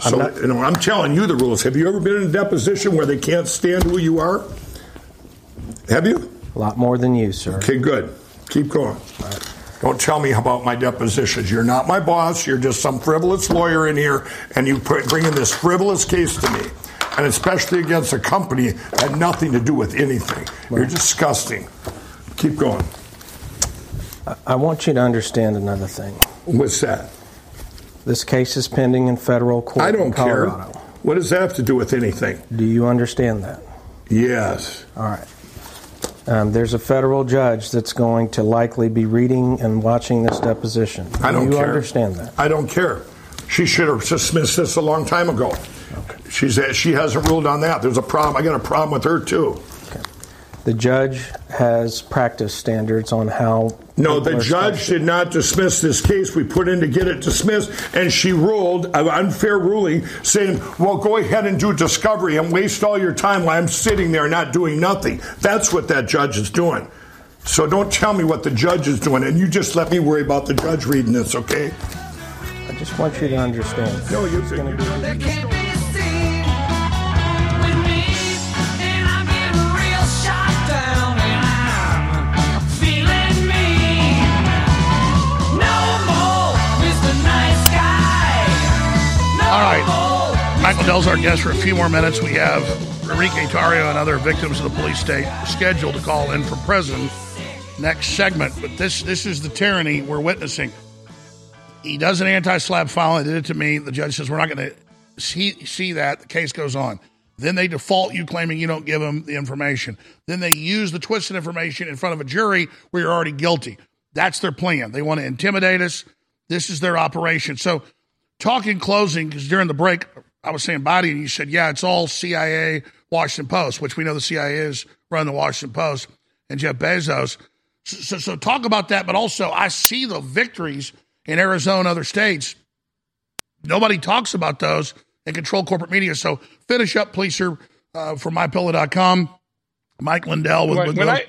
So, not, you know, I'm telling you the rules. Have you ever been in a deposition where they can't stand who you are? Have you? A lot more than you, sir. Okay, good. Keep going. Right. Don't tell me about my depositions. You're not my boss. You're just some frivolous lawyer in here, and you put, bring in this frivolous case to me, and especially against a company that had nothing to do with anything. Right. You're disgusting. Keep going. I want you to understand another thing. What's that? This case is pending in federal court. I don't care. What does that have to do with anything? Do you understand that? Yes. All right. Um, there's a federal judge that's going to likely be reading and watching this deposition. I don't you care. understand that? I don't care. She should have dismissed this a long time ago. Okay. She's she hasn't ruled on that. There's a problem. I got a problem with her too. Okay. The judge has practice standards on how. No, the judge did not dismiss this case. We put in to get it dismissed, and she ruled an unfair ruling saying, well, go ahead and do discovery and waste all your time while I'm sitting there not doing nothing. That's what that judge is doing. So don't tell me what the judge is doing, and you just let me worry about the judge reading this, okay? I just want you to understand. No, you're going to be. All right. Mike Lindell's our guest for a few more minutes. We have Enrique Tarrio and other victims of the police state scheduled to call in from prison next segment. But this this is the tyranny we're witnessing. He does an anti-SLAPP file. He did it to me. The judge says we're not going to see see that. The case goes on. Then they default you claiming you don't give them the information. Then they use the twisted information in front of a jury where you're already guilty. That's their plan. They want to intimidate us. This is their operation. So talk in closing, because during the break, I was saying body, and you said, yeah, it's all CIA, Washington Post, which we know the CIA is run the Washington Post, and Jeff Bezos. So, so, so talk about that, but also I see the victories in Arizona, other states. Nobody talks about those and control corporate media. So finish up, please, sir, uh, for mypillow.com. Mike Lindell with, Right, with when I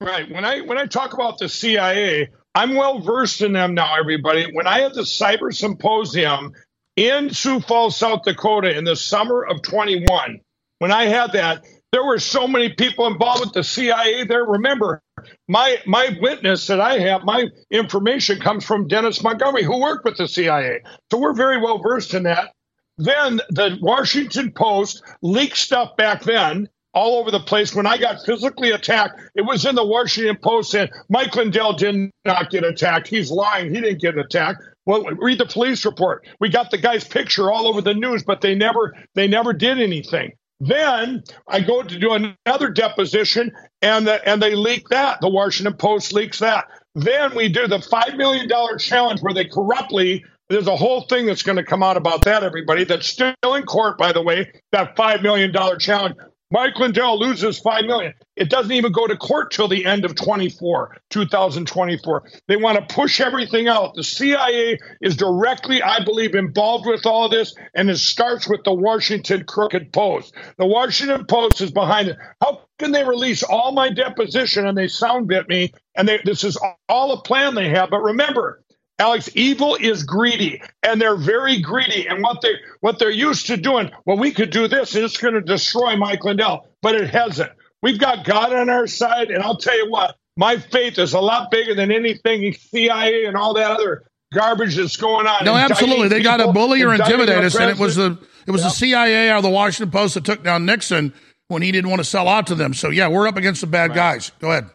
right when I when I talk about the CIA, I'm well versed in them now. Everybody, when I had the cyber symposium in Sioux Falls, South Dakota, in the summer of 21, when I had that, there were so many people involved with the CIA there. Remember, my my witness that I have, my information comes from Dennis Montgomery, who worked with the CIA. So we're very well versed in that. Then the Washington Post leaked stuff back then all over the place. When I got physically attacked, it was in the Washington Post saying Mike Lindell did not get attacked. He's lying. He didn't get attacked. Well, read the police report. We got the guy's picture all over the news, but they never they never did anything. Then I go to do another deposition, and the, and they leak that. The Washington Post leaks that. Then we do the five million dollar challenge where they corruptly. There's a whole thing that's going to come out about that, everybody. That's still in court, by the way. That five million dollar challenge. Mike Lindell loses five million. It doesn't even go to court till the end of 24, 2024. They want to push everything out. The CIA is directly, I believe, involved with all this, and it starts with the Washington Crooked Post. The Washington Post is behind it. How can they release all my deposition and they sound bit me? And they, this is all a plan they have. But remember, Alex, evil is greedy, and they're very greedy. And what they what they're used to doing, well, we could do this, and it's going to destroy Mike Lindell, but it hasn't. We've got God on our side, and I'll tell you what, my faith is a lot bigger than anything CIA and all that other garbage that's going on. No, absolutely. They got to bully or intimidate us, and it was the it was the CIA or the Washington Post that took down Nixon when he didn't want to sell out to them. So yeah, we're up against the bad guys. Go ahead.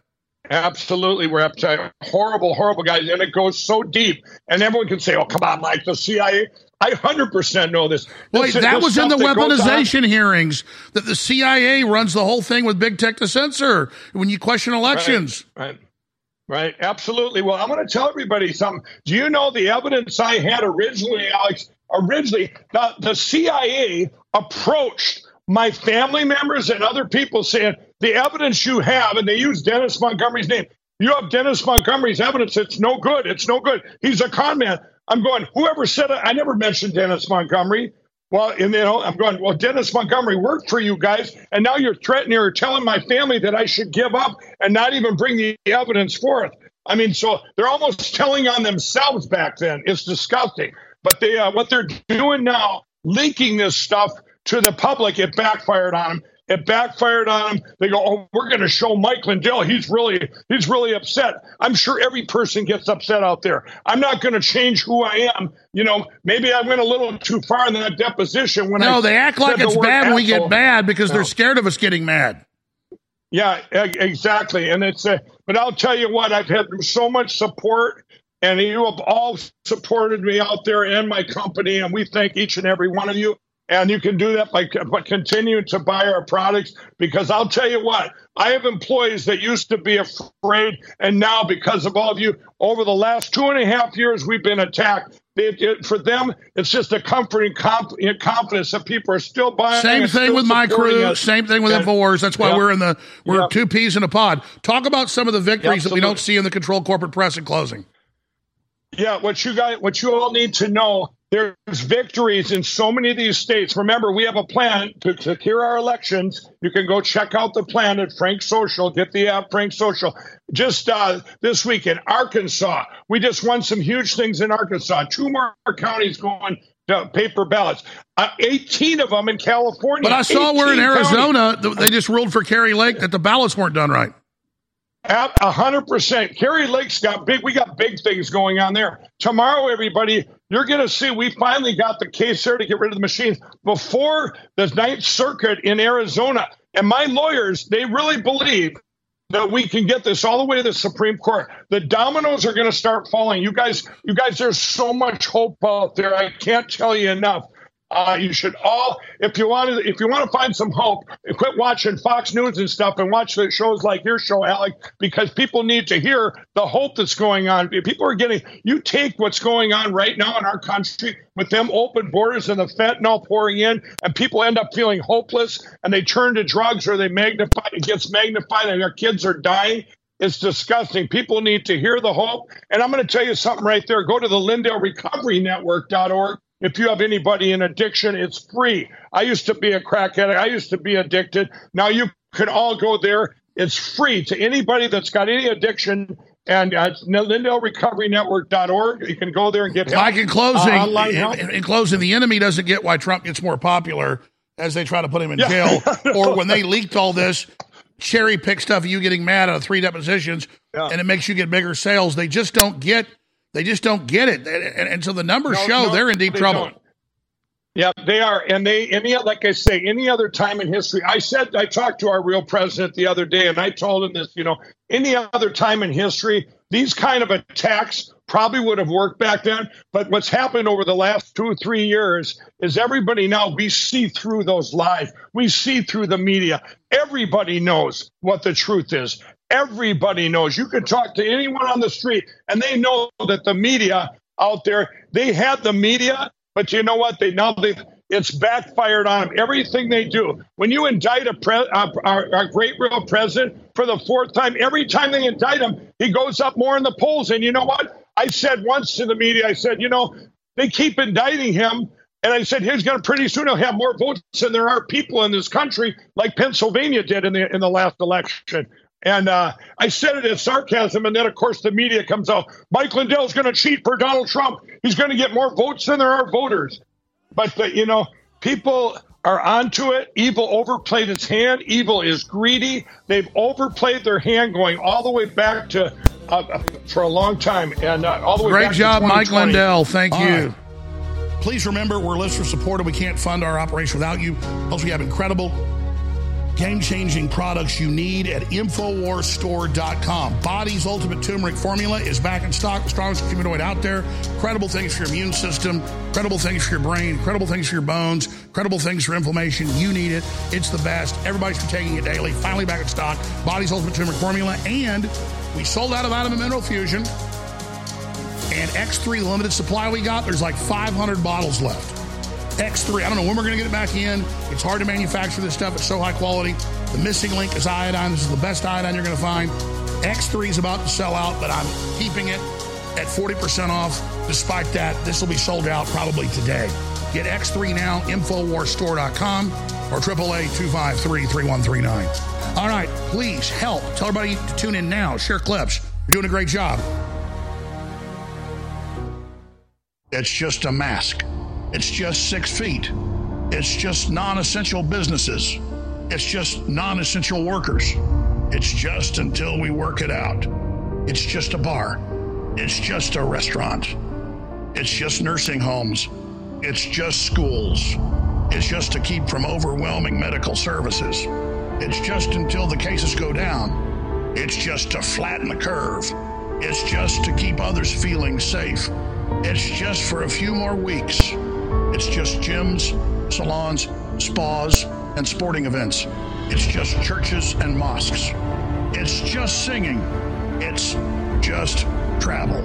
Absolutely, we're up to horrible, horrible guys, and it goes so deep. And everyone can say, "Oh, come on, Mike, the CIA." I hundred percent know this. Wait, This- that this was in the stuff that goes on- weaponization hearings that the CIA runs the whole thing with big tech to censor when you question elections. Right. Right. Absolutely. Well, I'm going to tell everybody something. Do you know the evidence I had originally, Alex? Originally, the, the CIA approached my family members and other people saying, the evidence you have, and they use Dennis Montgomery's name. You have Dennis Montgomery's evidence. It's no good. It's no good. He's a con man. I'm going, whoever said it, I never mentioned Dennis Montgomery. Well, and you know, I'm going, well, Dennis Montgomery worked for you guys, and now you're threatening or telling my family that I should give up and not even bring the evidence forth. I mean, so they're almost telling on themselves back then. It's disgusting. But they, uh, what they're doing now, linking this stuff to the public, it backfired on them. It backfired on them. They go, "Oh, we're going to show Mike Lindell. He's really, he's really upset." I'm sure every person gets upset out there. I'm not going to change who I am. You know, maybe I went a little too far in that deposition when I No, they act like it's bad when we get mad because they're scared of us getting mad. Yeah, exactly. And it's, uh, but I'll tell you what, I've had so much support, and you have all supported me out there and my company, and we thank each and every one of you. And you can do that by, by continuing to buy our products because I'll tell you what, I have employees that used to be afraid, and now because of all of you, over the last two and a half years, we've been attacked. It, it, for them, it's just a comforting comp, confidence that people are still buying. Same thing with my crew. Us. Same thing with and, Infowars. That's why we're in the we're two peas in a pod. Talk about some of the victories that we don't see in the controlled corporate press in closing. Yeah, what you got, what you all need to know there's victories in so many of these states. Remember, we have a plan to secure our elections. You can go check out the plan at Frank Social. Get the app Frank Social. Just uh, this week in Arkansas, we just won some huge things in Arkansas. Two more counties going to paper ballots. Uh, 18 of them in California. But I saw where in Arizona counties. they just ruled for Kari Lake that the ballots weren't done right. A hundred percent. Kari Lake's got big. We got big things going on there. Tomorrow, everybody, you're going to see. We finally got the case there to get rid of the machines before the Ninth Circuit in Arizona. And my lawyers, they really believe that we can get this all the way to the Supreme Court. The dominoes are going to start falling. You guys, you guys, there's so much hope out there. I can't tell you enough. Uh, you should all, if you want to, if you want to find some hope, quit watching Fox News and stuff and watch the shows like your show, Alec, because people need to hear the hope that's going on. People are getting. You take what's going on right now in our country with them open borders and the fentanyl pouring in, and people end up feeling hopeless and they turn to drugs or they magnify. It gets magnified, and their kids are dying. It's disgusting. People need to hear the hope. And I'm going to tell you something right there. Go to the Lindell Recovery Network.org if you have anybody in addiction, it's free. I used to be a crack addict. I used to be addicted. Now you can all go there. It's free to anybody that's got any addiction. And uh, LindellRecoveryNetwork.org. You can go there and get help. Like in closing, uh, in, in, closing, the enemy doesn't get why Trump gets more popular as they try to put him in jail, or when they leaked all this, cherry pick stuff you getting mad out of three depositions, yeah. and it makes you get bigger sales. They just don't get they just don't get it, and, and so the numbers no, show no, they're in deep they trouble. Don't. Yeah, they are, and they any like I say, any other time in history. I said I talked to our real president the other day, and I told him this. You know, any other time in history, these kind of attacks probably would have worked back then. But what's happened over the last two or three years is everybody now we see through those lies. We see through the media. Everybody knows what the truth is. Everybody knows. You can talk to anyone on the street, and they know that the media out there, they had the media, but you know what? They now they it's backfired on them. Everything they do. When you indict a pre, uh, our, our, great real president for the fourth time, every time they indict him, he goes up more in the polls. And you know what? I said once to the media, I said, you know, they keep indicting him. And I said, he's going to pretty soon he'll have more votes than there are people in this country, like Pennsylvania did in the in the last election. And uh, I said it as sarcasm, and then of course the media comes out. Mike Lindell's going to cheat for Donald Trump. He's going to get more votes than there are voters. But uh, you know, people are onto it. Evil overplayed its hand. Evil is greedy. They've overplayed their hand, going all the way back to uh, for a long time, and uh, all the way. Great job, Mike Lindell. Thank all you. Right. Please remember, we're listener supported. We can't fund our operation without you. Plus, we have incredible game changing products you need at InfoWarsStore.com. Body's Ultimate Turmeric Formula is back in stock, the strongest curcuminoid out there. Incredible things for your immune system, incredible things for your brain, incredible things for your bones, incredible things for inflammation. You need it. It's the best. Everybody's been taking it daily. Finally back in stock. Body's Ultimate Turmeric Formula. And we sold out of Vitamin Mineral Fusion. And X3, limited supply we got, there's like 500 bottles left. X3. I don't know when we're going to get it back in. It's hard to manufacture this stuff. It's so high quality. The missing link is iodine. This is the best iodine you're going to find. X3 is about to sell out, but I'm keeping it at 40% off. Despite that, this will be sold out probably today. Get X3 now, InfoWarsStore.com or AAA 253 3139. All right, please help. Tell everybody to tune in now. Share clips. You're doing a great job. It's just a mask. It's just six feet. It's just non essential businesses. It's just non essential workers. It's just until we work it out. It's just a bar. It's just a restaurant. It's just nursing homes. It's just schools. It's just to keep from overwhelming medical services. It's just until the cases go down. It's just to flatten the curve. It's just to keep others feeling safe. It's just for a few more weeks. It's just gyms, salons, spas, and sporting events. It's just churches and mosques. It's just singing. It's just travel.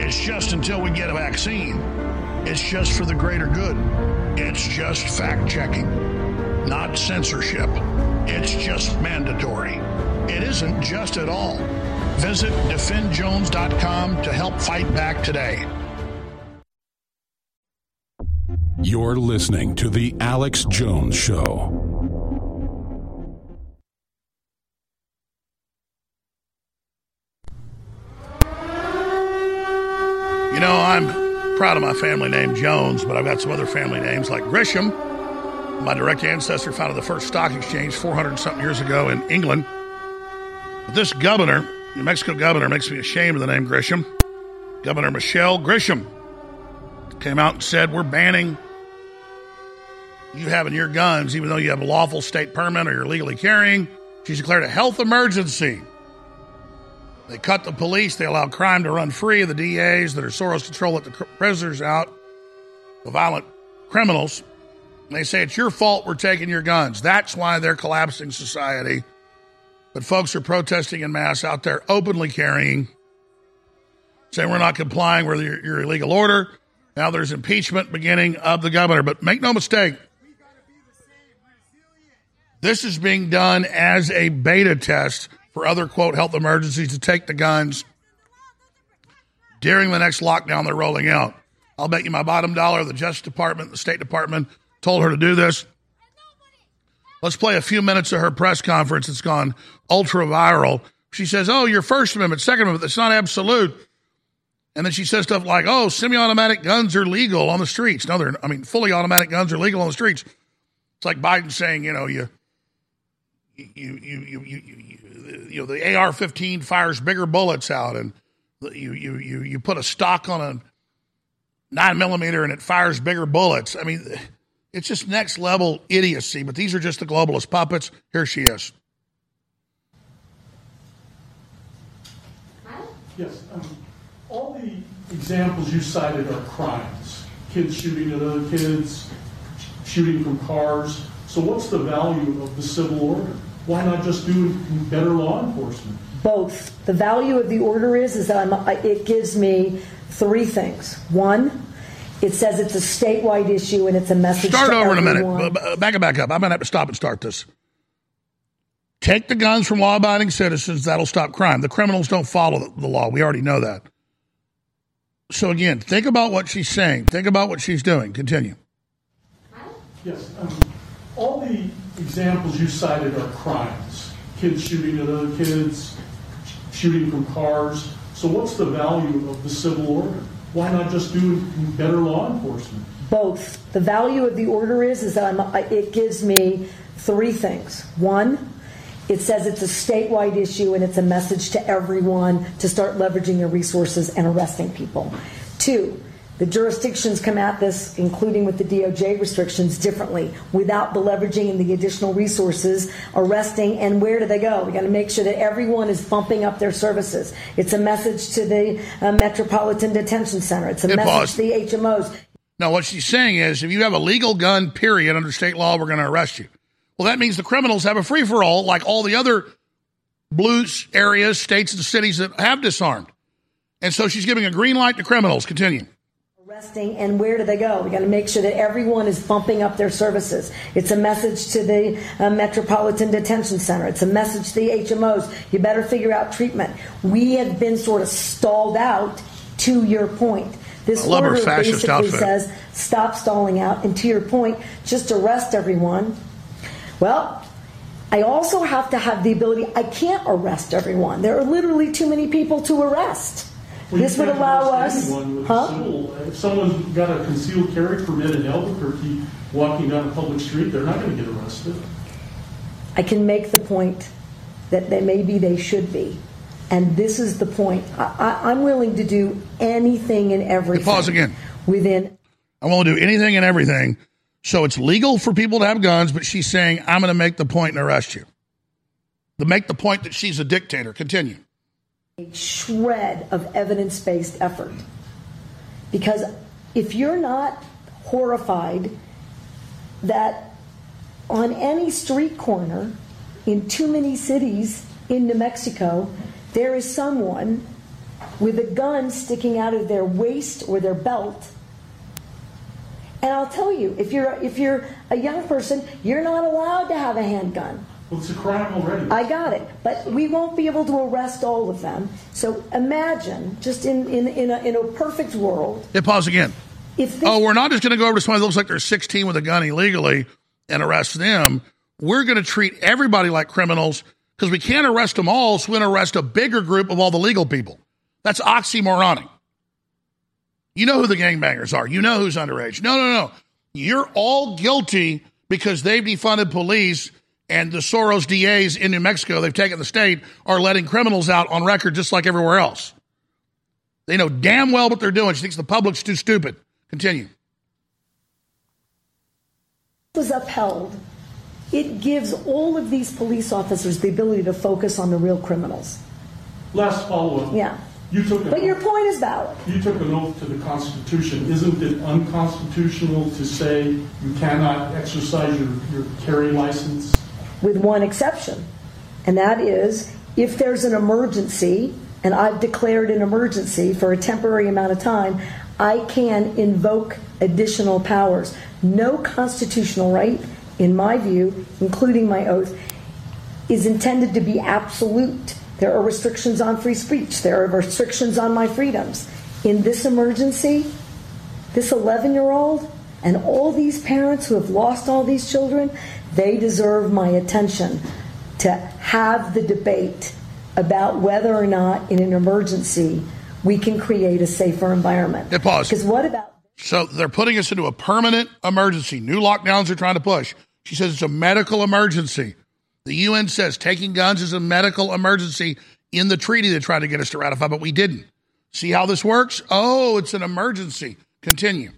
It's just until we get a vaccine. It's just for the greater good. It's just fact checking, not censorship. It's just mandatory. It isn't just at all. Visit defendjones.com to help fight back today. You're listening to The Alex Jones Show. You know, I'm proud of my family name Jones, but I've got some other family names like Grisham. My direct ancestor founded the first stock exchange 400 something years ago in England. But this governor, New Mexico governor, makes me ashamed of the name Grisham. Governor Michelle Grisham came out and said, We're banning you having your guns, even though you have a lawful state permit or you're legally carrying. She's declared a health emergency. They cut the police. They allow crime to run free. The DAs that are Soros control let the prisoners out, the violent criminals. They say it's your fault we're taking your guns. That's why they're collapsing society. But folks are protesting in mass out there, openly carrying, saying we're not complying with your, your illegal order. Now there's impeachment beginning of the governor. But make no mistake, this is being done as a beta test for other, quote, health emergencies to take the guns during the next lockdown they're rolling out. I'll bet you my bottom dollar the Justice Department, the State Department told her to do this. Let's play a few minutes of her press conference. It's gone ultra viral. She says, Oh, your First Amendment, Second Amendment, that's not absolute. And then she says stuff like, Oh, semi automatic guns are legal on the streets. No, they're, I mean, fully automatic guns are legal on the streets. It's like Biden saying, you know, you, you, you, you, you, you, you know, the AR 15 fires bigger bullets out, and you, you, you, you put a stock on a nine millimeter and it fires bigger bullets. I mean, it's just next level idiocy, but these are just the globalist puppets. Here she is. Yes. Um, all the examples you cited are crimes kids shooting at other kids, shooting from cars. So, what's the value of the civil order? Why not just do better law enforcement? Both. The value of the order is is that I'm, it gives me three things. One, it says it's a statewide issue and it's a message. Start over everyone. in a minute. Back it back up. I'm going to have to stop and start this. Take the guns from law abiding citizens. That'll stop crime. The criminals don't follow the law. We already know that. So, again, think about what she's saying. Think about what she's doing. Continue. Yes. Um, all the examples you cited are crimes kids shooting at other kids, shooting from cars. So, what's the value of the civil order? Why not just do better law enforcement? Both. The value of the order is is that I'm, it gives me three things. One, it says it's a statewide issue and it's a message to everyone to start leveraging their resources and arresting people. Two, the jurisdictions come at this, including with the DOJ restrictions, differently without the leveraging and the additional resources, arresting, and where do they go? We got to make sure that everyone is bumping up their services. It's a message to the uh, Metropolitan Detention Center. It's a Hey, message to the HMOs. Now, what she's saying is if you have a legal gun, period, under state law, we're going to arrest you. Well, that means the criminals have a free for all, like all the other blue areas, states, and cities that have disarmed. And so she's giving a green light to criminals. Continue. Arresting and where do they go? We got to make sure that everyone is bumping up their services. It's a message to the uh, Metropolitan Detention Center. It's a message to the HMOs. You better figure out treatment. We have been sort of stalled out. To your point, this I love her order basically outfit. says stop stalling out. And to your point, just arrest everyone. Well, I also have to have the ability. I can't arrest everyone. There are literally too many people to arrest. Well, this would allow us. Huh? civil- If someone's got a concealed carry permit in Albuquerque walking down a public street, they're not going to get arrested. I can make the point that they maybe they should be. And this is the point. I, I, I'm willing to do anything and everything. Pause again. Within I want to do anything and everything. So it's legal for people to have guns, but she's saying, I'm going to make the point and arrest you. To make the point that she's a dictator. Continue. A shred of evidence based effort. Because if you're not horrified that on any street corner in too many cities in New Mexico, there is someone with a gun sticking out of their waist or their belt. And I'll tell you, if you're if you're a young person, you're not allowed to have a handgun. Well, it's a crime already. I got it, but we won't be able to arrest all of them. So imagine, just in in in a, in a perfect world, Hit pause again. if Oh, we're not just going to go over to somebody that looks like they're 16 with a gun illegally and arrest them. We're going to treat everybody like criminals because we can't arrest them all, so we're going to arrest a bigger group of all the legal people. That's oxymoronic. You know who the gangbangers are. You know who's underage. No, no, no. You're all guilty because they've defunded police and the Soros DAs in New Mexico, they've taken the state, are letting criminals out on record just like everywhere else. They know damn well what they're doing. She thinks the public's too stupid. Continue. was upheld, it gives all of these police officers the ability to focus on the real criminals. Last follow-up. Yeah. You took an But your point is valid. You took an oath to the Constitution. Isn't it unconstitutional to say you cannot exercise your, your carry license? With one exception, and that is if there's an emergency, and I've declared an emergency for a temporary amount of time, I can invoke additional powers. No constitutional right, in my view, including my oath, is intended to be absolute. There are restrictions on free speech, there are restrictions on my freedoms. In this emergency, this 11 year old and all these parents who have lost all these children, they deserve my attention to have the debate about whether or not in an emergency we can create a safer environment. Hit pause. Because what about So they're putting us into a permanent emergency. New lockdowns they're trying to push. She says it's a medical emergency. The UN says taking guns is a medical emergency in the treaty they tried to get us to ratify, but we didn't. See how this works? Oh, it's an emergency. Continue.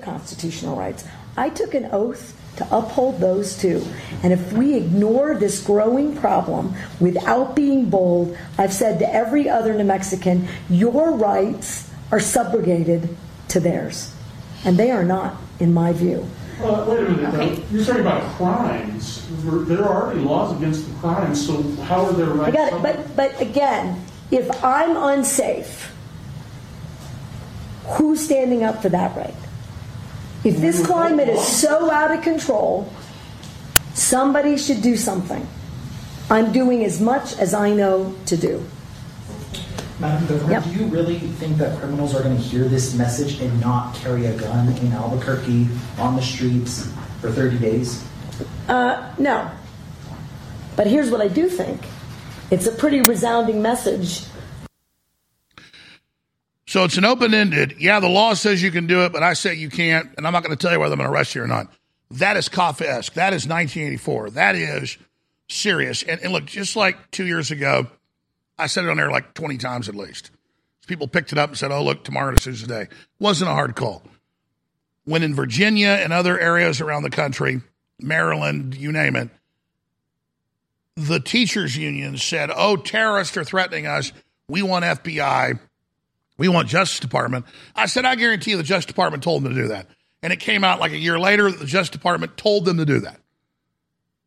constitutional rights? I took an oath to uphold those two. And if we ignore this growing problem without being bold, I've said to every other New Mexican, your rights are subrogated to theirs. And they are not, in my view. Uh, wait a minute. now. You're talking about crimes. There there are already laws against the crimes, so how are their rights? I rights? got it. But, but again, if I'm unsafe, who's standing up for that right? If this climate is so out of control, somebody should do something. I'm doing as much as I know to do. Madam Governor, do you really think that criminals are going to hear this message and not carry a gun in Albuquerque on the streets for 30 days? Uh, no. But here's what I do think it's a pretty resounding message. So it's an open ended, yeah, the law says you can do it, but I say you can't, and I'm not going to tell you whether I'm going to arrest you or not. That is Kafkaesque. That is 1984. That is serious. And, and look, just like two years ago, I said it on air like 20 times at least. People picked it up and said, oh, look, tomorrow is Tuesday. Day. Wasn't a hard call. When in Virginia and other areas around the country, Maryland, you name it, the teachers' union said, oh, terrorists are threatening us. We want FBI. We want Justice Department. I said, I guarantee the Justice Department told them to do that. And it came out like a year later that the Justice Department told them to do that.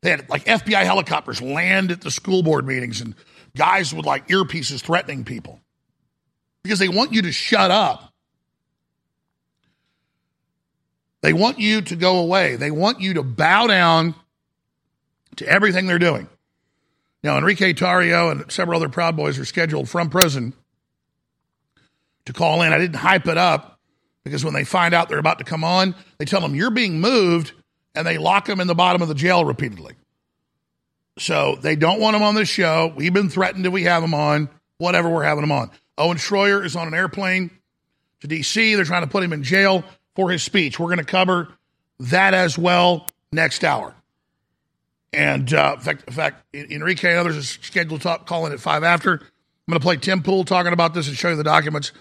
They had like FBI helicopters land at the school board meetings and guys with like earpieces threatening people because they want you to shut up. They want you to go away. They want you to bow down to everything they're doing. Now, Enrique Tarrio and several other Proud Boys are scheduled from prison to call in. I didn't hype it up because when they find out they're about to come on, they tell them you're being moved and they lock them in the bottom of the jail repeatedly. So they don't want them on this show. We've been threatened if we have them on, whatever we're having them on. Owen Schroyer is on an airplane to D.C. They're trying to put him in jail for his speech. We're going to cover that as well next hour. And uh, in fact, in fact, Enrique and others are scheduled to talk, call in at five after. I'm going to play Tim Pool talking about this and show you the documents.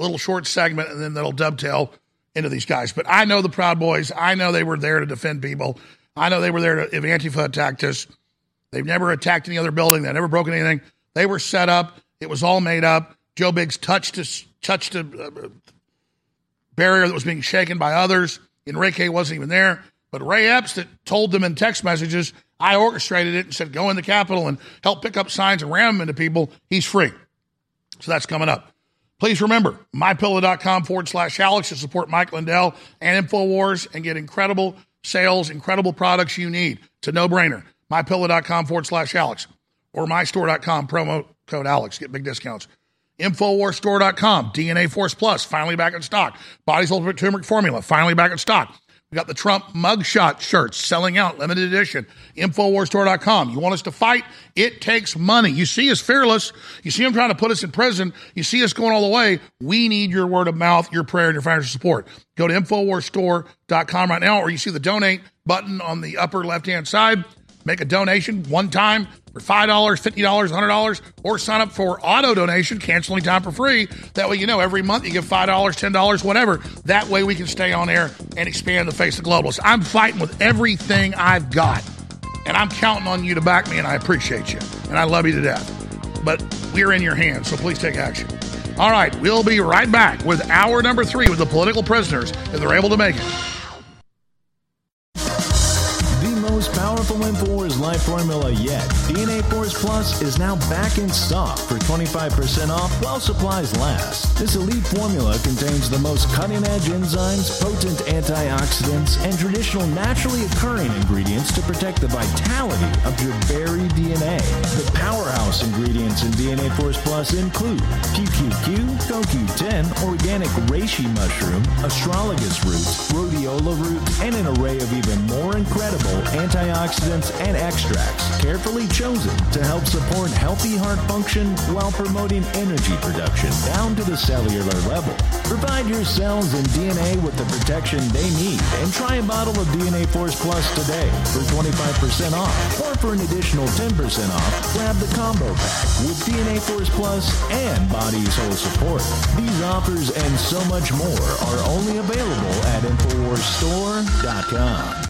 Little short segment, and then that'll dovetail into these guys. But I know the Proud Boys. I know they were there to defend people. I know they were there to, if Antifa attacked us. They've never attacked any other building. They've never broken anything. They were set up. It was all made up. Joe Biggs touched a, touched a barrier that was being shaken by others. Enrique wasn't even there. But Ray Epps that told them in text messages, I orchestrated it and said, go in the Capitol and help pick up signs and ram them into people. He's free. So that's coming up. Please remember, mypillow.com forward slash Alex to support Mike Lindell and InfoWars and get incredible sales, incredible products you need. It's a no brainer. Mypillow.com forward slash Alex or mystore.com promo code Alex. Get big discounts. Infowarsstore.com, DNA Force Plus, finally back in stock. Body's Ultimate Turmeric Formula, finally back in stock. We got the Trump mugshot shirts selling out, limited edition. Infowarsstore.com. You want us to fight? It takes money. You see us fearless. You see them trying to put us in prison. You see us going all the way. We need your word of mouth, your prayer, and your financial support. Go to Infowarsstore.com right now, or you see the donate button on the upper left hand side. Make a donation one time for $5, $50, $100, or sign up for auto donation, canceling time for free. That way, you know, every month you give $5, $10, whatever. That way we can stay on air and expand the face of globalists. I'm fighting with everything I've got, and I'm counting on you to back me, and I appreciate you, and I love you to death. But we're in your hands, so please take action. All right, we'll be right back with hour number three with the political prisoners if they're able to make it. Most powerful InfoWars Life formula yet. DNA Force Plus is now back in stock for 25% off while supplies last. This elite formula contains the most cutting edge enzymes, potent antioxidants, and traditional naturally occurring ingredients to protect the vitality of your buried DNA. The powerhouse ingredients in DNA Force Plus include PQQ, CoQ10, organic reishi mushroom, astragalus root, rhodiola root, and an array of even more incredible antioxidants, and extracts carefully chosen to help support healthy heart function while promoting energy production down to the cellular level. Provide your cells and DNA with the protection they need and try a bottle of DNA Force Plus today for 25% off. Or for an additional 10% off, grab the combo pack with DNA Force Plus and Body Soul Support. These offers and so much more are only available at InfoWarsStore.com.